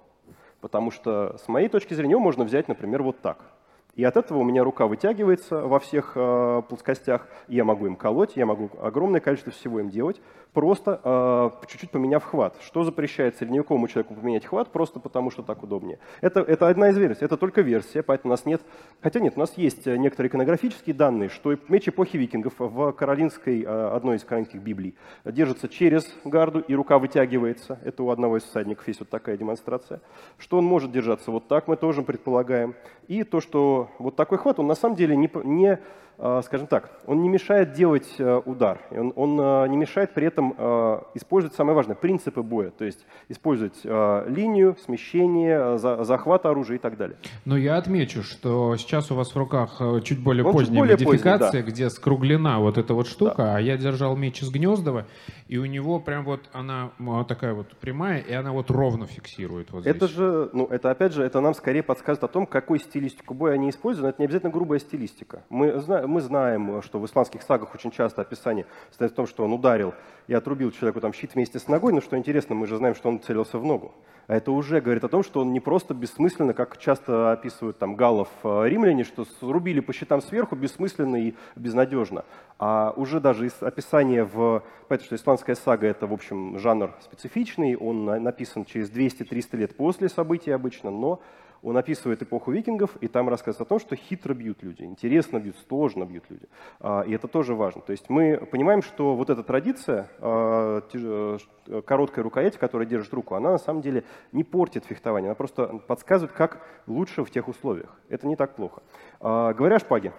Потому что, с моей точки зрения, его можно взять, например, вот так – и от этого у меня рука вытягивается во всех э, плоскостях, я могу им колоть, я могу огромное количество всего им делать, просто э, чуть-чуть поменяв хват. Что запрещает средневековому человеку поменять хват, просто потому что так удобнее. Это, это одна из версий, это только версия, поэтому у нас нет... Хотя нет, у нас есть некоторые иконографические данные, что меч эпохи викингов в каролинской, э, одной из каролинских библий держится через гарду, и рука вытягивается. Это у одного из всадников есть вот такая демонстрация. Что он может держаться вот так, мы тоже предполагаем. И то, что вот такой хват, он на самом деле не, не а, скажем так, он не мешает делать э, удар, он, он а, не мешает при этом а, использовать самое важное, принципы боя, то есть использовать линию, смещение, захват оружия и так далее. Но я отмечу, что сейчас у вас в руках э, чуть более он поздняя более модификация, поздний, да. где скруглена вот эта вот штука, да. а я держал меч из Гнездова, и у него прям вот она такая вот прямая, и она вот ровно фиксирует вот здесь. Это же, ну это опять же, это нам скорее подсказывает о том, какой стилистику боя они используют, но это не обязательно грубая стилистика. Мы знаем, мы знаем, что в исландских сагах очень часто описание состоит в том, что он ударил и отрубил человеку там щит вместе с ногой, но что интересно, мы же знаем, что он целился в ногу. А это уже говорит о том, что он не просто бессмысленно, как часто описывают там галлов э, римляне, что срубили по щитам сверху бессмысленно и безнадежно. А уже даже из описания в... Понятно, что исландская сага — это, в общем, жанр специфичный, он написан через 200-300 лет после событий обычно, но он описывает эпоху викингов, и там рассказывает о том, что хитро бьют люди, интересно бьют, сложно бьют люди. А, и это тоже важно. То есть мы понимаем, что вот эта традиция а, э, короткой рукояти, которая держит руку, она на самом деле не портит фехтование, она просто подсказывает, как лучше в тех условиях. Это не так плохо. А, говоря о шпаге,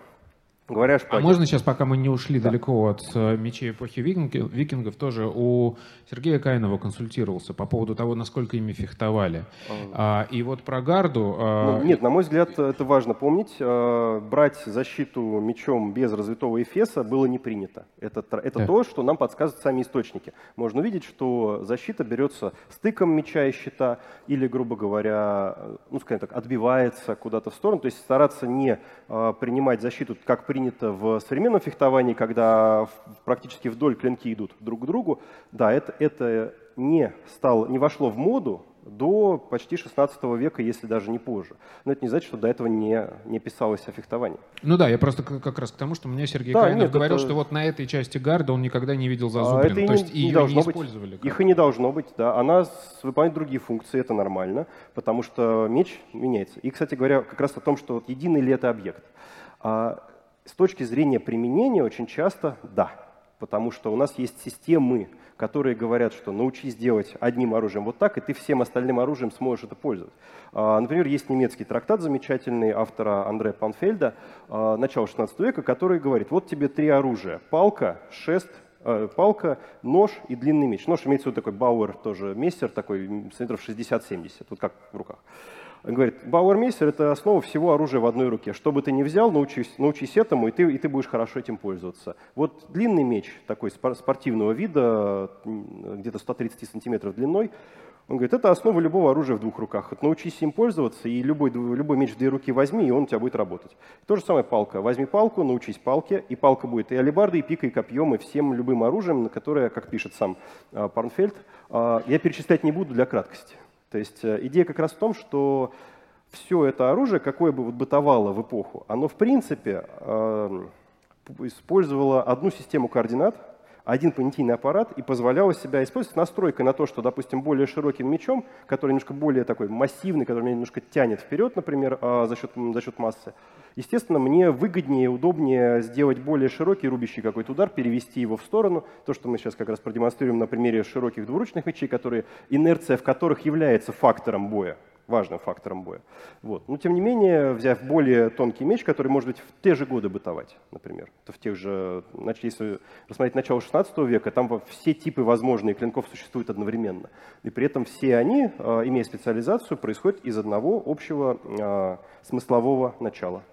Говоря А можно сейчас, пока мы не ушли да. далеко от э, мечей эпохи викингов, викингов, тоже у Сергея Каинова консультировался по поводу того, насколько ими фехтовали. А, и вот про гарду... А... Ну, нет, на мой взгляд, это важно помнить. А, брать защиту мечом без развитого эфеса было не принято. Это, это да. то, что нам подсказывают сами источники. Можно увидеть, что защита берется стыком меча и щита или, грубо говоря, ну, скажем так, отбивается куда-то в сторону. То есть стараться не принимать защиту как принято в современном фехтовании, когда практически вдоль клинки идут друг к другу, да, это, это не, стало, не вошло в моду до почти 16 века, если даже не позже. Но это не значит, что до этого не, не писалось о фехтовании. Ну да, я просто как раз к тому, что мне Сергей да, Каинов нет, говорил, это... что вот на этой части гарда он никогда не видел зазубрин, а это то есть не, ее не использовали. Быть. Их и не должно быть, да. Она выполняет другие функции, это нормально, потому что меч меняется. И, кстати говоря, как раз о том, что вот единый ли это объект. А с точки зрения применения очень часто да, потому что у нас есть системы, которые говорят, что научись делать одним оружием вот так, и ты всем остальным оружием сможешь это пользовать. А, например, есть немецкий трактат замечательный автора Андрея Панфельда а, начала 16 века, который говорит, вот тебе три оружия, палка, шест, а, палка, нож и длинный меч. Нож имеется в виду такой Бауэр, тоже мессер, такой сантиметров 60-70, вот как в руках. Говорит, Бауэрмейстер – это основа всего оружия в одной руке. Что бы ты ни взял, научись, научись этому, и ты, и ты будешь хорошо этим пользоваться. Вот длинный меч такой спортивного вида, где-то 130 сантиметров длиной, Он говорит, это основа любого оружия в двух руках. Вот научись им пользоваться, и любой, любой меч в две руки возьми, и он у тебя будет работать. То же самое палка. Возьми палку, научись палке, и палка будет и алебардой, и пикой, и копьем, и всем любым оружием, на которое, как пишет сам э, Парнфельд, э, я перечислять не буду для краткости. То есть э, идея как раз в том, что все это оружие, какое бы вот бытовало в эпоху, оно в принципе э, использовало одну систему координат, один понятийный аппарат и позволяло себя использовать настройкой на то, что, допустим, более широким мечом, который немножко более такой массивный, который меня немножко тянет вперед, например, а, за счет, за счет массы, естественно, мне выгоднее, удобнее сделать более широкий рубящий какой-то удар, перевести его в сторону. То, что мы сейчас как раз продемонстрируем на примере широких двуручных мечей, которые, инерция в которых является фактором боя важным фактором боя. Вот. Но тем не менее, взяв более тонкий меч, который может быть в те же годы бытовать, например, то в тех же, значит, если рассмотреть начало 16 века, там все типы возможные клинков существуют одновременно. И при этом все они, а, имея специализацию, происходят из одного общего а, смыслового начала.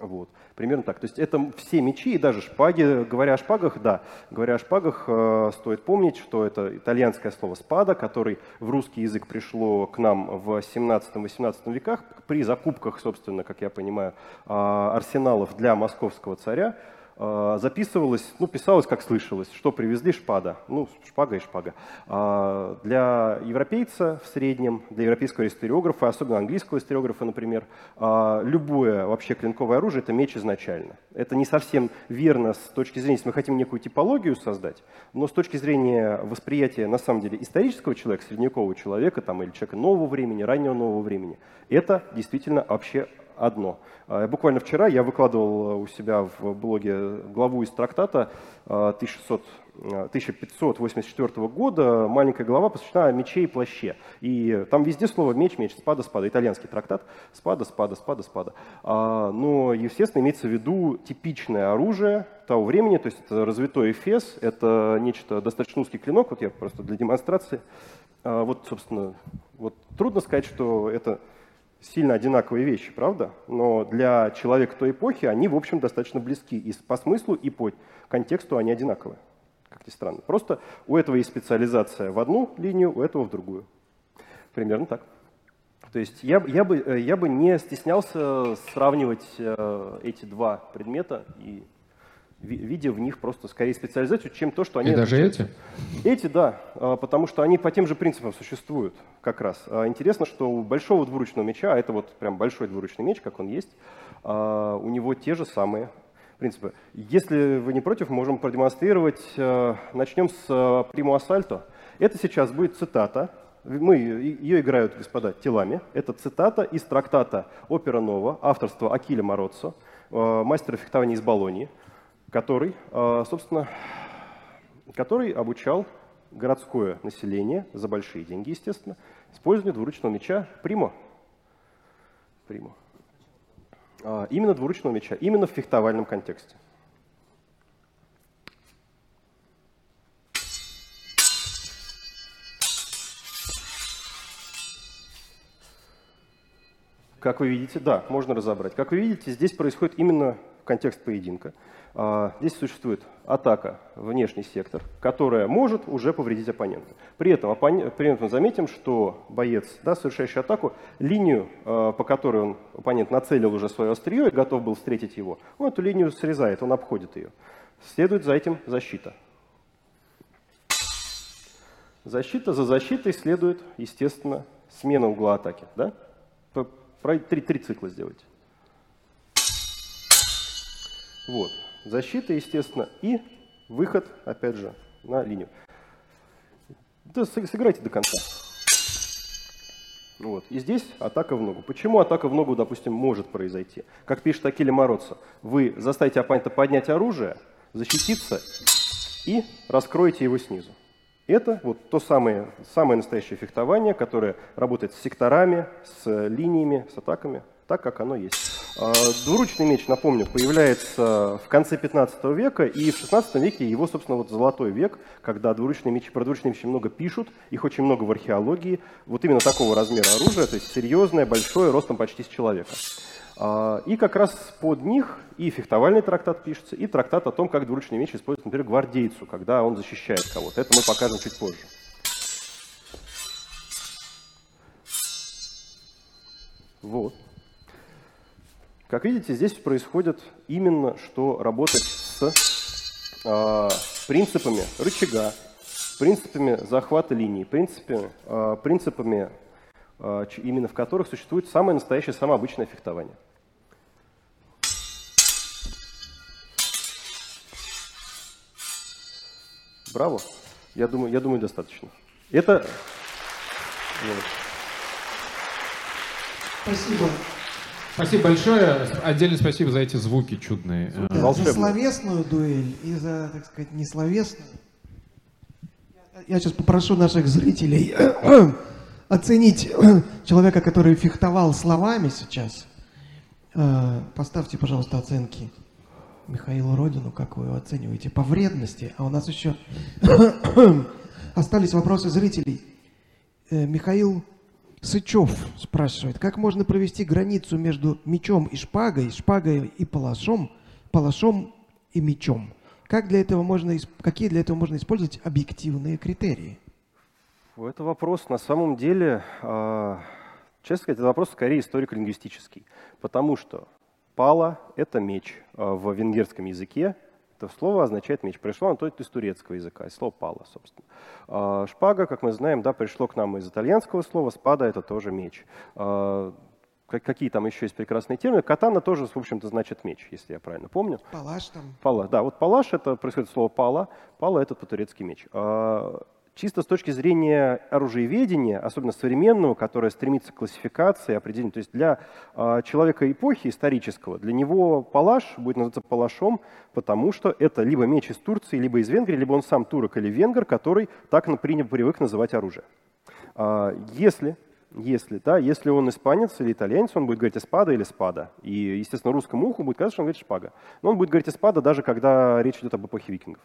Вот. Примерно так. То есть это все мечи и даже шпаги. Говоря о шпагах, да, говоря о шпагах, э, стоит помнить, что это итальянское слово «спада», который в русский язык пришло к нам в 17-18 веках при закупках, собственно, как я понимаю, э, арсеналов для московского царя. А, записывалось, ну, писалось, как слышалось, что привезли шпада, ну, шпага и шпага. А, для европейца в среднем, для европейского историографа, особенно английского историографа, например, а, любое вообще клинковое оружие – это меч изначально. Это не совсем верно с точки зрения, если мы хотим некую типологию создать, но с точки зрения восприятия, на самом деле, исторического человека, средневекового человека там, или человека нового времени, раннего нового времени, это действительно вообще одно. А, буквально вчера я выкладывал э, у себя в блоге главу из трактата 1600 э, 1584 э, года маленькая глава посвящена мече и плаще. И там везде слово меч, меч, спада, спада. Итальянский трактат. Спада, спада, спада, спада. А, но, естественно, имеется в виду типичное оружие того времени, то есть это развитой эфес, это нечто достаточно узкий клинок, вот я просто для демонстрации. А, вот, собственно, вот трудно сказать, что это сильно одинаковые вещи, правда? Но для человека той эпохи они, в общем, достаточно близки. И по смыслу, и по контексту они одинаковые. Как ни странно. Просто у этого есть специализация в одну линию, у этого в другую. Примерно так. То есть я, я, бы, э, я бы не стеснялся сравнивать э, эти два предмета и видя в них просто скорее специализацию, чем то, что они... И даже эти? Эти, да, а, потому что они по тем же принципам существуют как раз. А, интересно, что у большого двуручного меча, а это вот прям большой двуручный меч, как он есть, а, у него те же самые принципы. Если вы не против, можем продемонстрировать. Начнем с Primo Assalto. Это сейчас будет цитата. Мы, ее играют, господа, телами. Это цитата из трактата «Опера Нова» авторства Акиля Мороццо, мастера фехтования из Болонии который, а, собственно, который обучал городское население за большие деньги, естественно, использованию двуручного меча Примо. Примо. А, именно двуручного меча, именно в фехтовальном контексте. Как вы видите, да, можно разобрать. Как вы видите, здесь происходит именно контекст поединка. А, здесь существует атака, внешний сектор, которая может уже повредить оппонента. При этом, оппонент, при этом заметим, что боец, да, совершающий атаку, линию, а, по которой он, оппонент нацелил уже свое острие и готов был встретить его, он эту линию срезает, он обходит ее. Следует за этим защита. Защита за защитой следует, естественно, смена угла атаки. Да? Три, три цикла сделайте. Вот защита, естественно, и выход, опять же, на линию. Да, сыграйте до конца. Вот. И здесь атака в ногу. Почему атака в ногу, допустим, может произойти? Как пишет Акили Мороццо, вы заставите оппонента поднять оружие, защититься и раскроете его снизу. Это вот то самое, самое настоящее фехтование, которое работает с секторами, с линиями, с атаками, так, как оно есть. А, двуручный меч, напомню, появляется в конце 15 века, и в 16 веке его, собственно, вот золотой век, когда двуручные мечи, про двуручные мечи много пишут, их очень много в археологии. Вот именно такого размера оружия, то есть серьезное, большое, ростом почти с человека. А, и как раз под них и фехтовальный трактат пишется, и трактат о том, как двуручный меч используется, например, гвардейцу, когда он защищает кого-то. Это мы покажем чуть позже. Вот. Как видите, здесь происходит именно что работать с э, принципами рычага, принципами захвата линии, принципами, э, принципами э, именно в которых существует самое настоящее, самое обычное фехтование. Браво. Я думаю, я думаю, достаточно. Это... Спасибо. Спасибо большое. Отдельно спасибо за эти звуки чудные. Да, за словесную дуэль и за, так сказать, несловесную. Я сейчас попрошу наших зрителей <coughs> оценить <coughs> человека, который фехтовал словами сейчас. Э, поставьте, пожалуйста, оценки Михаилу Родину, как вы его оцениваете по вредности. А у нас еще <coughs> остались вопросы зрителей. Э, Михаил Сычев спрашивает, как можно провести границу между мечом и шпагой, шпагой и палашом, палашом и мечом? Как для этого можно, какие для этого можно использовать объективные критерии? Это вопрос на самом деле, а, честно сказать, это вопрос скорее историко-лингвистический, потому что пала – это меч а, в венгерском языке, это слово означает меч. Пришло оно из турецкого языка, из слова пала, собственно. А, шпага, как мы знаем, да, пришло к нам из итальянского слова, спада – это тоже меч. Какие там еще есть прекрасные термины? Катана тоже, в общем-то, значит меч, если я правильно помню. Палаш там. Пала, да, вот палаш – это происходит слово пала, пала – это по-турецки меч чисто с точки зрения оружиеведения, особенно современного, которое стремится к классификации, определению, то есть для э, человека эпохи исторического, для него палаш будет называться палашом, потому что это либо меч из Турции, либо из Венгрии, либо он сам турок или венгер, который так например, привык называть оружие. Э, если если, да, если он испанец или итальянец, он будет говорить «эспада» или «спада». И, естественно, русскому уху будет казаться, что он говорит «шпага». Но он будет говорить «эспада» даже когда речь идет об эпохе викингов.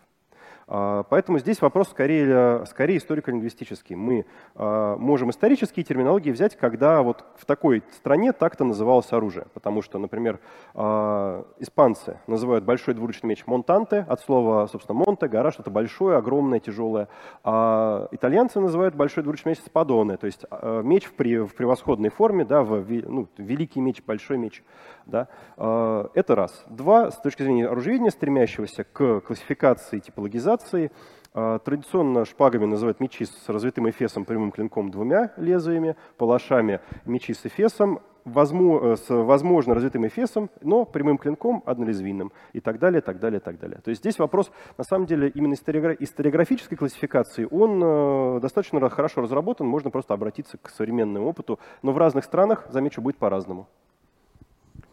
А, поэтому здесь вопрос скорее, скорее историко-лингвистический. Мы а, можем исторические терминологии взять, когда вот в такой стране так-то называлось оружие. Потому что, например, а, испанцы называют большой двуручный меч монтанте, от слова, собственно, монте, гора, что-то большое, огромное, тяжелое. А итальянцы называют большой двуручный меч спадоне, то есть меч в, превосходной форме, да, в, ну, великий меч, большой меч. Да? Это раз. Два, с точки зрения оружейника, стремящегося к классификации типологизации, а, Традиционно шпагами называют мечи с развитым эфесом, прямым клинком двумя лезвиями, палашами мечи с эфесом, э, с возможно развитым эфесом, но прямым клинком однолезвийным и так далее, так далее, так далее. То есть здесь вопрос, на самом деле, именно историографической классификации, он э, достаточно хорошо разработан, можно просто обратиться к современному опыту, но в разных странах, замечу, будет по-разному.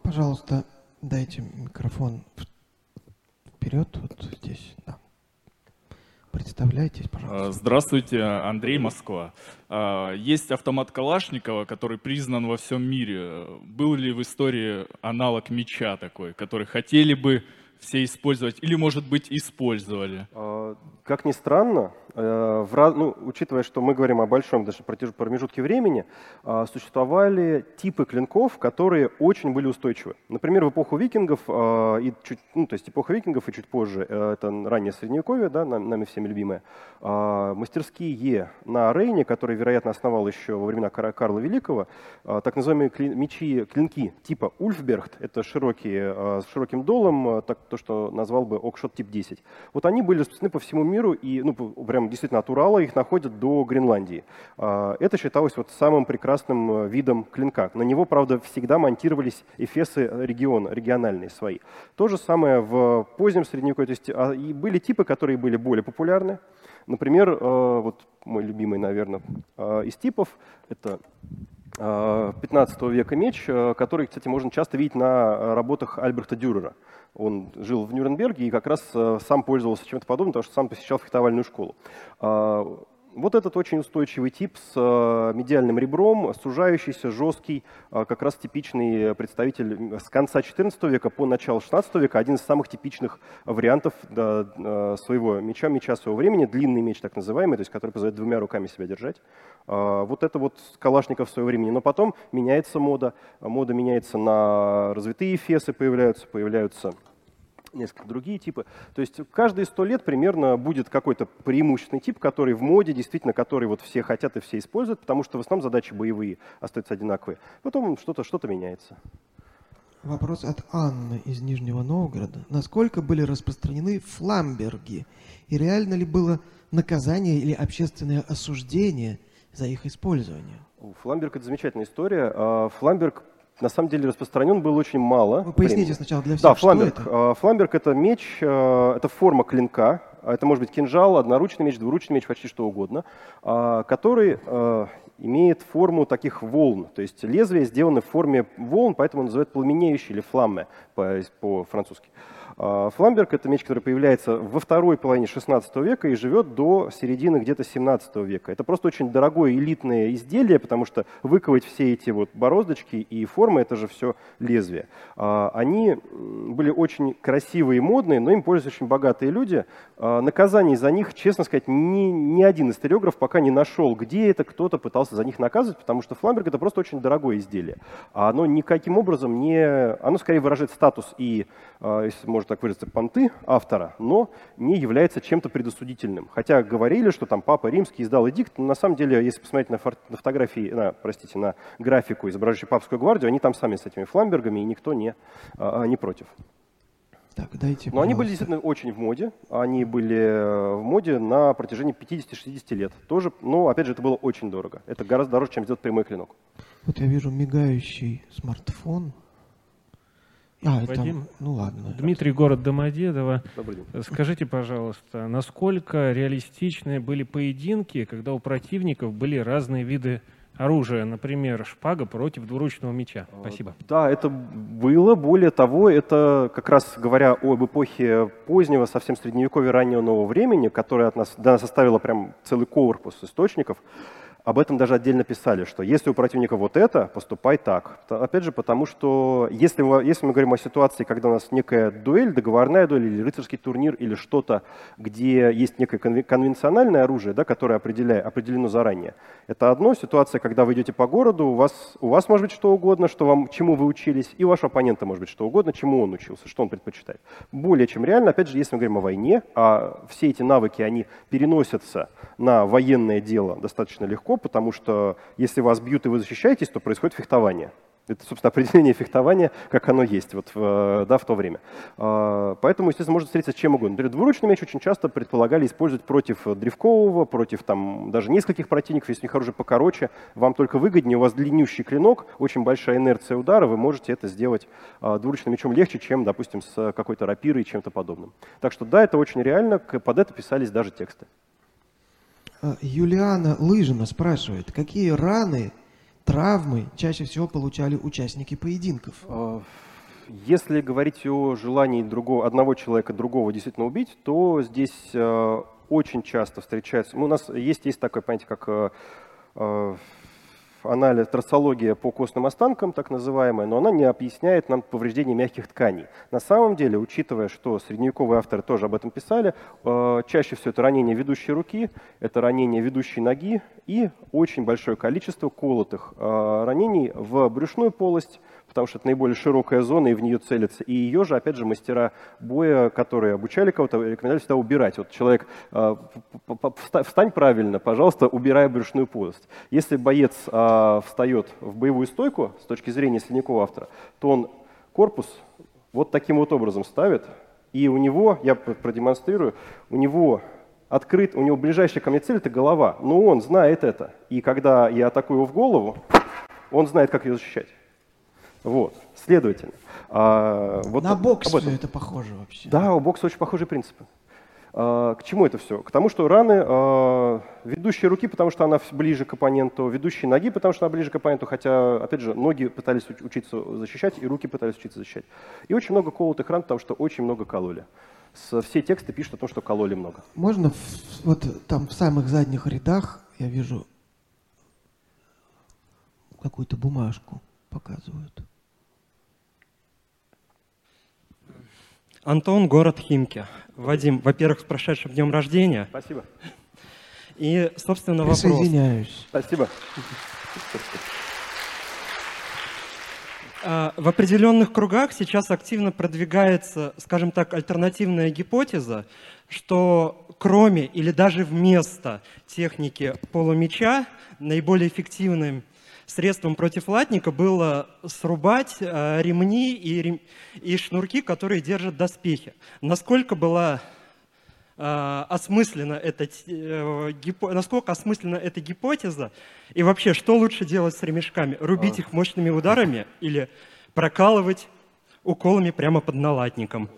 Пожалуйста, дайте микрофон вперед, вот здесь. Да. Представляйтесь, пожалуйста. А, здравствуйте, Андрей Москва. А, есть автомат Калашникова, который признан во всем мире. Был ли в истории аналог меча такой, который хотели бы все использовать или, может быть, использовали? А, как ни странно, э, в, ну, учитывая, что мы говорим о большом даже промежутке времени, а, существовали типы клинков, которые очень были устойчивы. Например, в эпоху викингов, а, и чуть, ну, то есть эпоха викингов и чуть позже, э, это раннее средневековье, да, нами всеми любимое, мастерские на Рейне, который, вероятно, основал еще во времена Карла Великого, так называемые мечи, клинки типа Ульфбергт, это широкие, с широким долом, так, то, что назвал бы Окшот тип 10. Вот они были распространены по всему миру, и ну, прям действительно от Урала их находят до Гренландии. А, это считалось вот самым прекрасным э, видом клинка. На него, правда, всегда монтировались эфесы региона, региональные свои. То же самое в позднем Средневековье. То есть а, и были типы, которые были более популярны. Например, э, вот мой любимый, наверное, э, из типов – это 15 века меч, который, кстати, можно часто видеть на работах Альберта Дюрера. Он жил в Нюрнберге и как раз э, сам пользовался чем-то подобным, потому что сам посещал фехтовальную школу. Вот этот очень устойчивый тип с э, медиальным ребром, сужающийся, жесткий, э, как раз типичный представитель с конца XIV века по начало XVI века, один из самых типичных вариантов своего меча, меча своего времени, длинный меч так называемый, то есть который позволяет двумя руками себя держать. Вот это вот Калашников своего времени. Но потом меняется мода, мода меняется на развитые фесы, появляются, появляются несколько другие типы. То есть каждые сто лет примерно будет какой-то преимущественный тип, который в моде, действительно, который вот все хотят и все используют, потому что в основном задачи боевые остаются одинаковые. Потом что-то что меняется. Вопрос от Анны из Нижнего Новгорода. Насколько были распространены фламберги? И реально ли было наказание или общественное осуждение за их использование? Фламберг – это замечательная история. А, фламберг на самом деле распространен был очень мало. Вы поясните времени. сначала для всех, да, фламберг. это? А, фламберг – это меч, а, это форма клинка, это может быть кинжал, одноручный меч, двуручный меч, почти что угодно, который имеет форму таких волн. То есть лезвие сделано в форме волн, поэтому называют пламенеющий или фламме по-французски. По а, Фламберг — это меч, который появляется во второй половине 16 века и живет до середины где-то 17 века. Это просто очень дорогое элитное изделие, потому что выковать все эти вот бороздочки и формы — это же все лезвие. А, они были очень красивые и модные, но им пользуются очень богатые люди. А, наказаний за них, честно сказать, ни, ни один историограф пока не нашел, где это кто-то пытался за них наказывать, потому что Фламберг — это просто очень дорогое изделие. А оно никаким образом не... Оно скорее выражает статус и, если можно так выразиться, понты автора, но не является чем-то предосудительным. Хотя говорили, что там Папа Римский издал эдикт, но на самом деле, если посмотреть на, фор- на фотографии, на, простите, на графику, изображающую Папскую гвардию, они там сами с этими фламбергами, и никто не, а, не против. Так, дайте, Но они были действительно очень в моде. Они были э, в моде на протяжении 50-60 лет. Тоже, но опять же, это было очень дорого. Это гораздо дороже, чем сделать прямой клинок. Вот я вижу мигающий смартфон. А, Вадим, это, ну ладно. Дмитрий, город Домодедово. Скажите, пожалуйста, насколько реалистичны были поединки, когда у противников были разные виды оружия, например, шпага против двуручного меча? Спасибо. Да, это было. Более того, это как раз говоря об эпохе позднего, совсем средневековья, раннего нового времени, которая от нас, до нас оставила прям целый корпус источников, об этом даже отдельно писали, что если у противника вот это, поступай так. Опять же, потому что если если мы говорим о ситуации, когда у нас некая дуэль, договорная дуэль или рыцарский турнир или что-то, где есть некое конвенциональное оружие, да, которое определяет, определено заранее, это одно. Ситуация, когда вы идете по городу, у вас, у вас может быть что угодно, что вам, чему вы учились, и у вашего оппонента может быть что угодно, чему он учился, что он предпочитает. Более чем реально, опять же, если мы говорим о войне, а все эти навыки, они переносятся на военное дело достаточно легко, потому что если вас бьют и вы защищаетесь, то происходит фехтование. Это, собственно, <laughs> определение фехтования, как оно есть вот в, да, в то время. А, поэтому, естественно, может встретиться с чем угодно. Например, двуручный меч очень часто предполагали использовать против древкового, против там, даже нескольких противников, если у них оружие покороче. Вам только выгоднее, у вас длиннющий клинок, очень большая инерция удара, вы можете это сделать а, двуручным мечом легче, чем, допустим, с какой-то рапирой и чем-то подобным. Так что да, это очень реально, под это писались даже тексты. А, Юлиана Лыжина спрашивает, какие раны, травмы чаще всего получали участники поединков? А, если говорить о желании другого, одного человека другого действительно убить, то здесь а, очень часто встречается... Ну, у нас есть, есть такое понятие, как анализ, трассология по костным останкам, так называемая, но она не объясняет нам повреждение мягких тканей. На самом деле, учитывая, что средневековые авторы тоже об этом писали, э, чаще всего это ранение ведущей руки, это ранение ведущей ноги и очень большое количество колотых э, ранений в брюшную полость, потому что это наиболее широкая зона, и в нее целятся. И ее же, опять же, мастера боя, которые обучали кого-то, рекомендовали всегда убирать. Вот человек, э, встань правильно, пожалуйста, убирай брюшную полость. Если боец э, встает в боевую стойку, с точки зрения средневекового автора, то он корпус вот таким вот образом ставит, и у него, я продемонстрирую, у него открыт, у него ближайшая ко мне цель – это голова, но он знает это. И когда я атакую его в голову, он знает, как ее защищать. Вот, следовательно. А, вот На бокс это похоже вообще. Да, у бокса очень похожие принципы. А, к чему это все? К тому, что раны а, ведущие руки, потому что она ближе к оппоненту, ведущие ноги, потому что она ближе к оппоненту, хотя, опять же, ноги пытались учиться защищать, и руки пытались учиться защищать. И очень много колотых ран, потому что очень много кололи. Все тексты пишут о том, что кололи много. Можно в, вот там в самых задних рядах я вижу какую-то бумажку показывают. Антон, город Химки. Вадим, во-первых, с прошедшим днем рождения. Спасибо. И, собственно, вопрос. Присоединяюсь. Спасибо. А, в определенных кругах сейчас активно продвигается, скажем так, альтернативная гипотеза, что кроме или даже вместо техники полумеча наиболее эффективным средством против латника было срубать э, ремни и, рем... и шнурки, которые держат доспехи. Насколько была э, осмыслена эта, э, насколько осмыслена эта гипотеза, и вообще, что лучше делать с ремешками? Рубить а. их мощными ударами или прокалывать уколами прямо под налатником?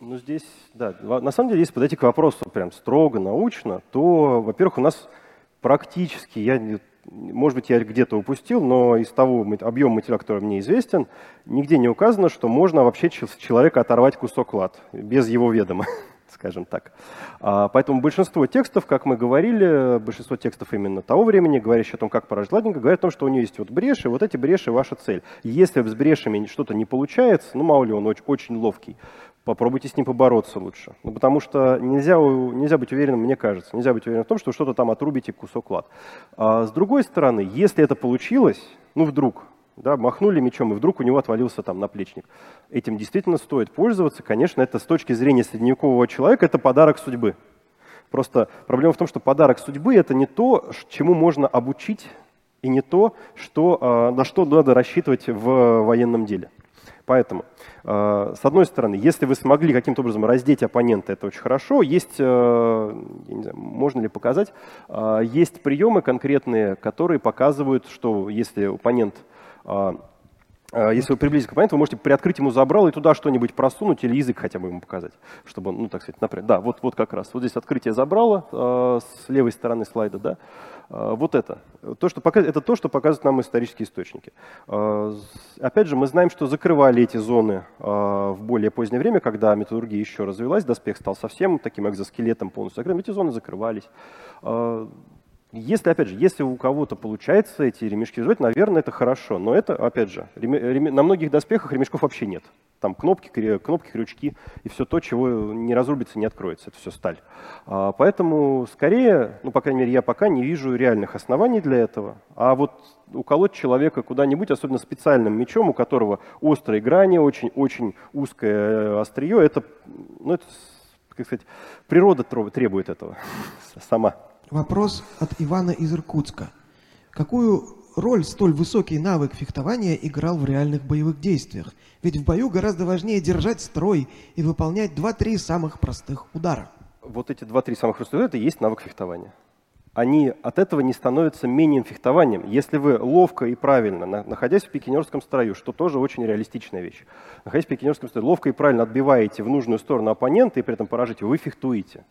Ну, здесь, да, на самом деле, если подойти к вопросу прям строго, научно, то, во-первых, у нас практически, я может быть, я где-то упустил, но из того объема материала, который мне известен, нигде не указано, что можно вообще человека оторвать кусок лад без его ведома, <laughs> скажем так. А, поэтому большинство текстов, как мы говорили, большинство текстов именно того времени, говорящие о том, как поражать ладника, говорят о том, что у нее есть вот бреши, вот эти бреши ваша цель. Если с брешами что-то не получается, ну мало ли он очень, очень ловкий, попробуйте с ним побороться лучше. Ну, потому что нельзя, нельзя быть уверенным, мне кажется, нельзя быть уверенным в том, что что-то там отрубите кусок лад. А с другой стороны, если это получилось, ну вдруг, да, махнули мечом, и вдруг у него отвалился там наплечник. Этим действительно стоит пользоваться. Конечно, это с точки зрения средневекового человека, это подарок судьбы. Просто проблема в том, что подарок судьбы – это не то, чему можно обучить, и не то, что, а, на что надо рассчитывать в военном деле. Поэтому, э, с одной стороны, если вы смогли каким-то образом раздеть оппонента, это очень хорошо. Есть, э, знаю, можно ли показать, э, есть приемы конкретные, которые показывают, что если оппонент если вы приблизитесь к оппоненту, вы можете приоткрыть ему забрало и туда что-нибудь просунуть или язык хотя бы ему показать, чтобы он, ну, так сказать, например, да, вот, вот как раз. Вот здесь открытие забрала э, с левой стороны слайда, да, вот это. То, что показ... Это то, что показывают нам исторические источники. А, опять же, мы знаем, что закрывали эти зоны а, в более позднее время, когда металлургия еще развилась, доспех стал совсем таким экзоскелетом полностью закрытым, эти зоны закрывались. Если, опять же, если у кого-то получается эти ремешки развивать, наверное, это хорошо. Но это, опять же, на многих доспехах ремешков вообще нет. Там кнопки, кнопки, крючки и все то, чего не разрубится, не откроется. Это все сталь. А, поэтому, скорее, ну, по крайней мере, я пока не вижу реальных оснований для этого. А вот уколоть человека куда-нибудь, особенно специальным мечом, у которого острые грани, очень-очень узкое э, острие, это, ну, это, как сказать, природа требует этого <laughs> сама. Вопрос от Ивана из Иркутска. Какую роль столь высокий навык фехтования играл в реальных боевых действиях? Ведь в бою гораздо важнее держать строй и выполнять два-три самых простых удара. Вот эти два-три самых простых удара – это и есть навык фехтования. Они от этого не становятся менее фехтованием. Если вы ловко и правильно, находясь в пикинерском строю, что тоже очень реалистичная вещь, находясь в пикинерском строю, ловко и правильно отбиваете в нужную сторону оппонента и при этом поражаете, вы фехтуете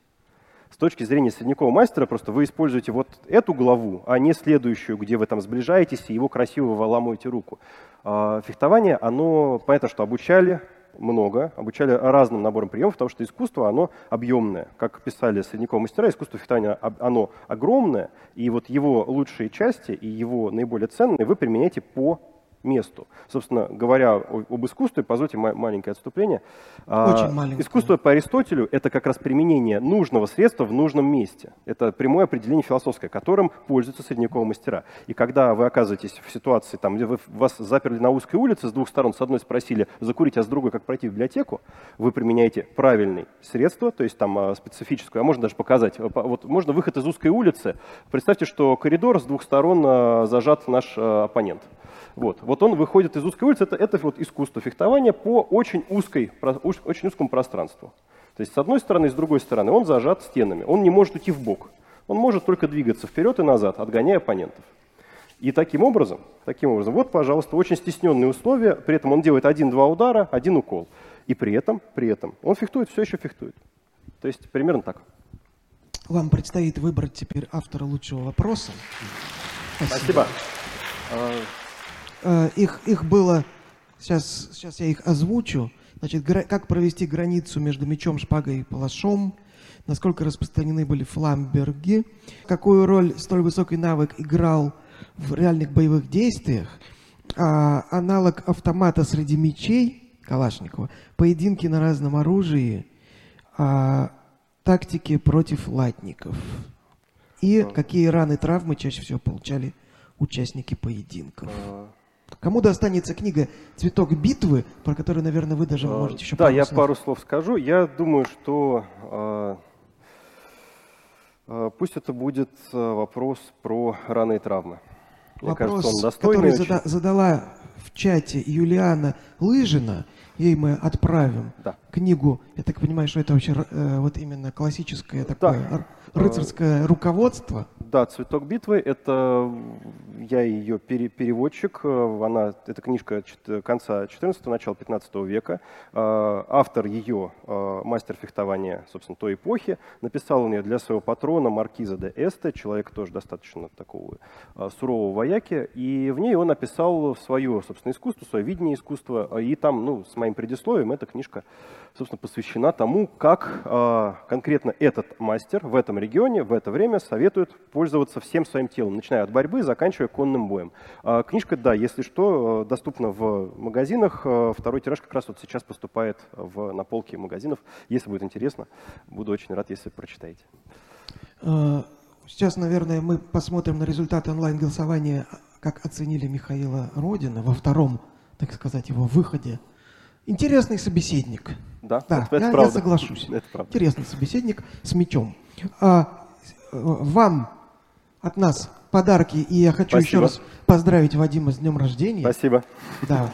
с точки зрения средневекового мастера просто вы используете вот эту главу, а не следующую, где вы там сближаетесь и его красиво выламываете руку. А, фехтование, оно, понятно, что обучали много, обучали разным наборам приемов, потому что искусство, оно объемное. Как писали средневековые мастера, искусство фехтования, оно огромное, и вот его лучшие части и его наиболее ценные вы применяете по месту. Собственно говоря об искусстве, позвольте маленькое отступление. А, Очень маленькое. Искусство по Аристотелю – это как раз применение нужного средства в нужном месте. Это прямое определение философское, которым пользуются средневековые мастера. И когда вы оказываетесь в ситуации, там, где вы, вас заперли на узкой улице, с двух сторон, с одной спросили закурить, а с другой, как пройти в библиотеку, вы применяете правильное средство, то есть там а, специфическое, а можно даже показать. Вот можно выход из узкой улицы. Представьте, что коридор с двух сторон а, зажат наш оппонент. Вот, вот он выходит из узкой улицы, это, это вот искусство фехтования по очень, узкой, очень узкому пространству. То есть с одной стороны и с другой стороны он зажат стенами, он не может уйти в бок, он может только двигаться вперед и назад, отгоняя оппонентов. И таким образом, таким образом, вот, пожалуйста, очень стесненные условия, при этом он делает один-два удара, один укол. И при этом, при этом он фехтует, все еще фехтует. То есть примерно так. Вам предстоит выбрать теперь автора лучшего вопроса. Спасибо. Спасибо. Э, их, их было, сейчас, сейчас я их озвучу. Значит, как провести границу между мечом, шпагой и палашом, насколько распространены были фламберги, какую роль столь высокий навык играл в реальных боевых действиях, а, аналог автомата среди мечей Калашникова, поединки на разном оружии, а, тактики против латников. И какие раны, травмы чаще всего получали участники поединков. А, Кому достанется книга «Цветок битвы», про которую, наверное, вы даже можете еще Да, пару я слов. пару слов скажу. Я думаю, что э, э, пусть это будет вопрос про раны и травмы. Мне вопрос, кажется, он который очень... задала в чате Юлиана Лыжина, ей мы отправим да. Книгу. Я так понимаю, что это вообще э, вот именно классическое такое да. рыцарское руководство. Да, «Цветок битвы» — это я ее пере, переводчик. Э, она, это книжка конца 14-го, начала 15 века. Э, автор ее, э, мастер фехтования, собственно, той эпохи, написал он ее для своего патрона Маркиза де Эсте, человека тоже достаточно такого сурового вояки. И в ней он написал свое, собственно, искусство, свое видение искусства. И там, ну, с моим предисловием, эта книжка, собственно, посвящена тому, как конкретно этот мастер в этом регионе в это время советует пользоваться всем своим телом, начиная от борьбы, заканчивая конным боем. А, книжка, да, если что, э, доступна в магазинах. Э, второй тираж как раз вот сейчас поступает в, на полки магазинов. Если будет интересно, буду очень рад, если прочитаете. Э, сейчас, наверное, мы посмотрим на результаты онлайн-голосования, как оценили Михаила Родина во втором, так сказать, его выходе. Интересный собеседник. Да, да это, это я, правда. я соглашусь. Это правда. Интересный собеседник с мечом. А, вам от нас подарки. И я хочу Спасибо. еще раз поздравить Вадима с днем рождения. Спасибо. Да.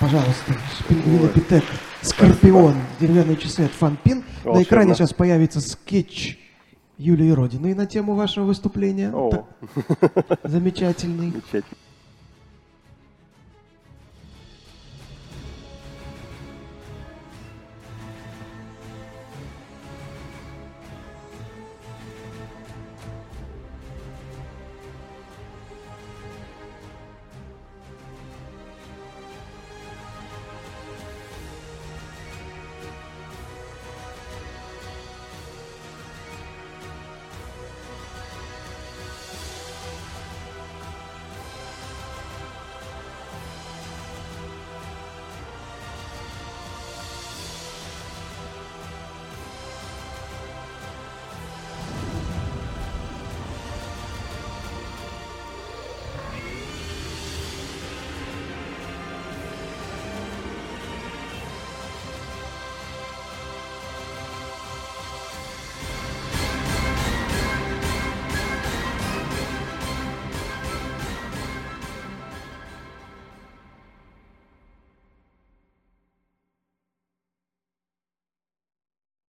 Пожалуйста, Велопитек Скорпион, деревянные часы от Фанпин. На экране сейчас появится скетч Юлии Родины на тему вашего выступления. О. Замечательный. Замечательный.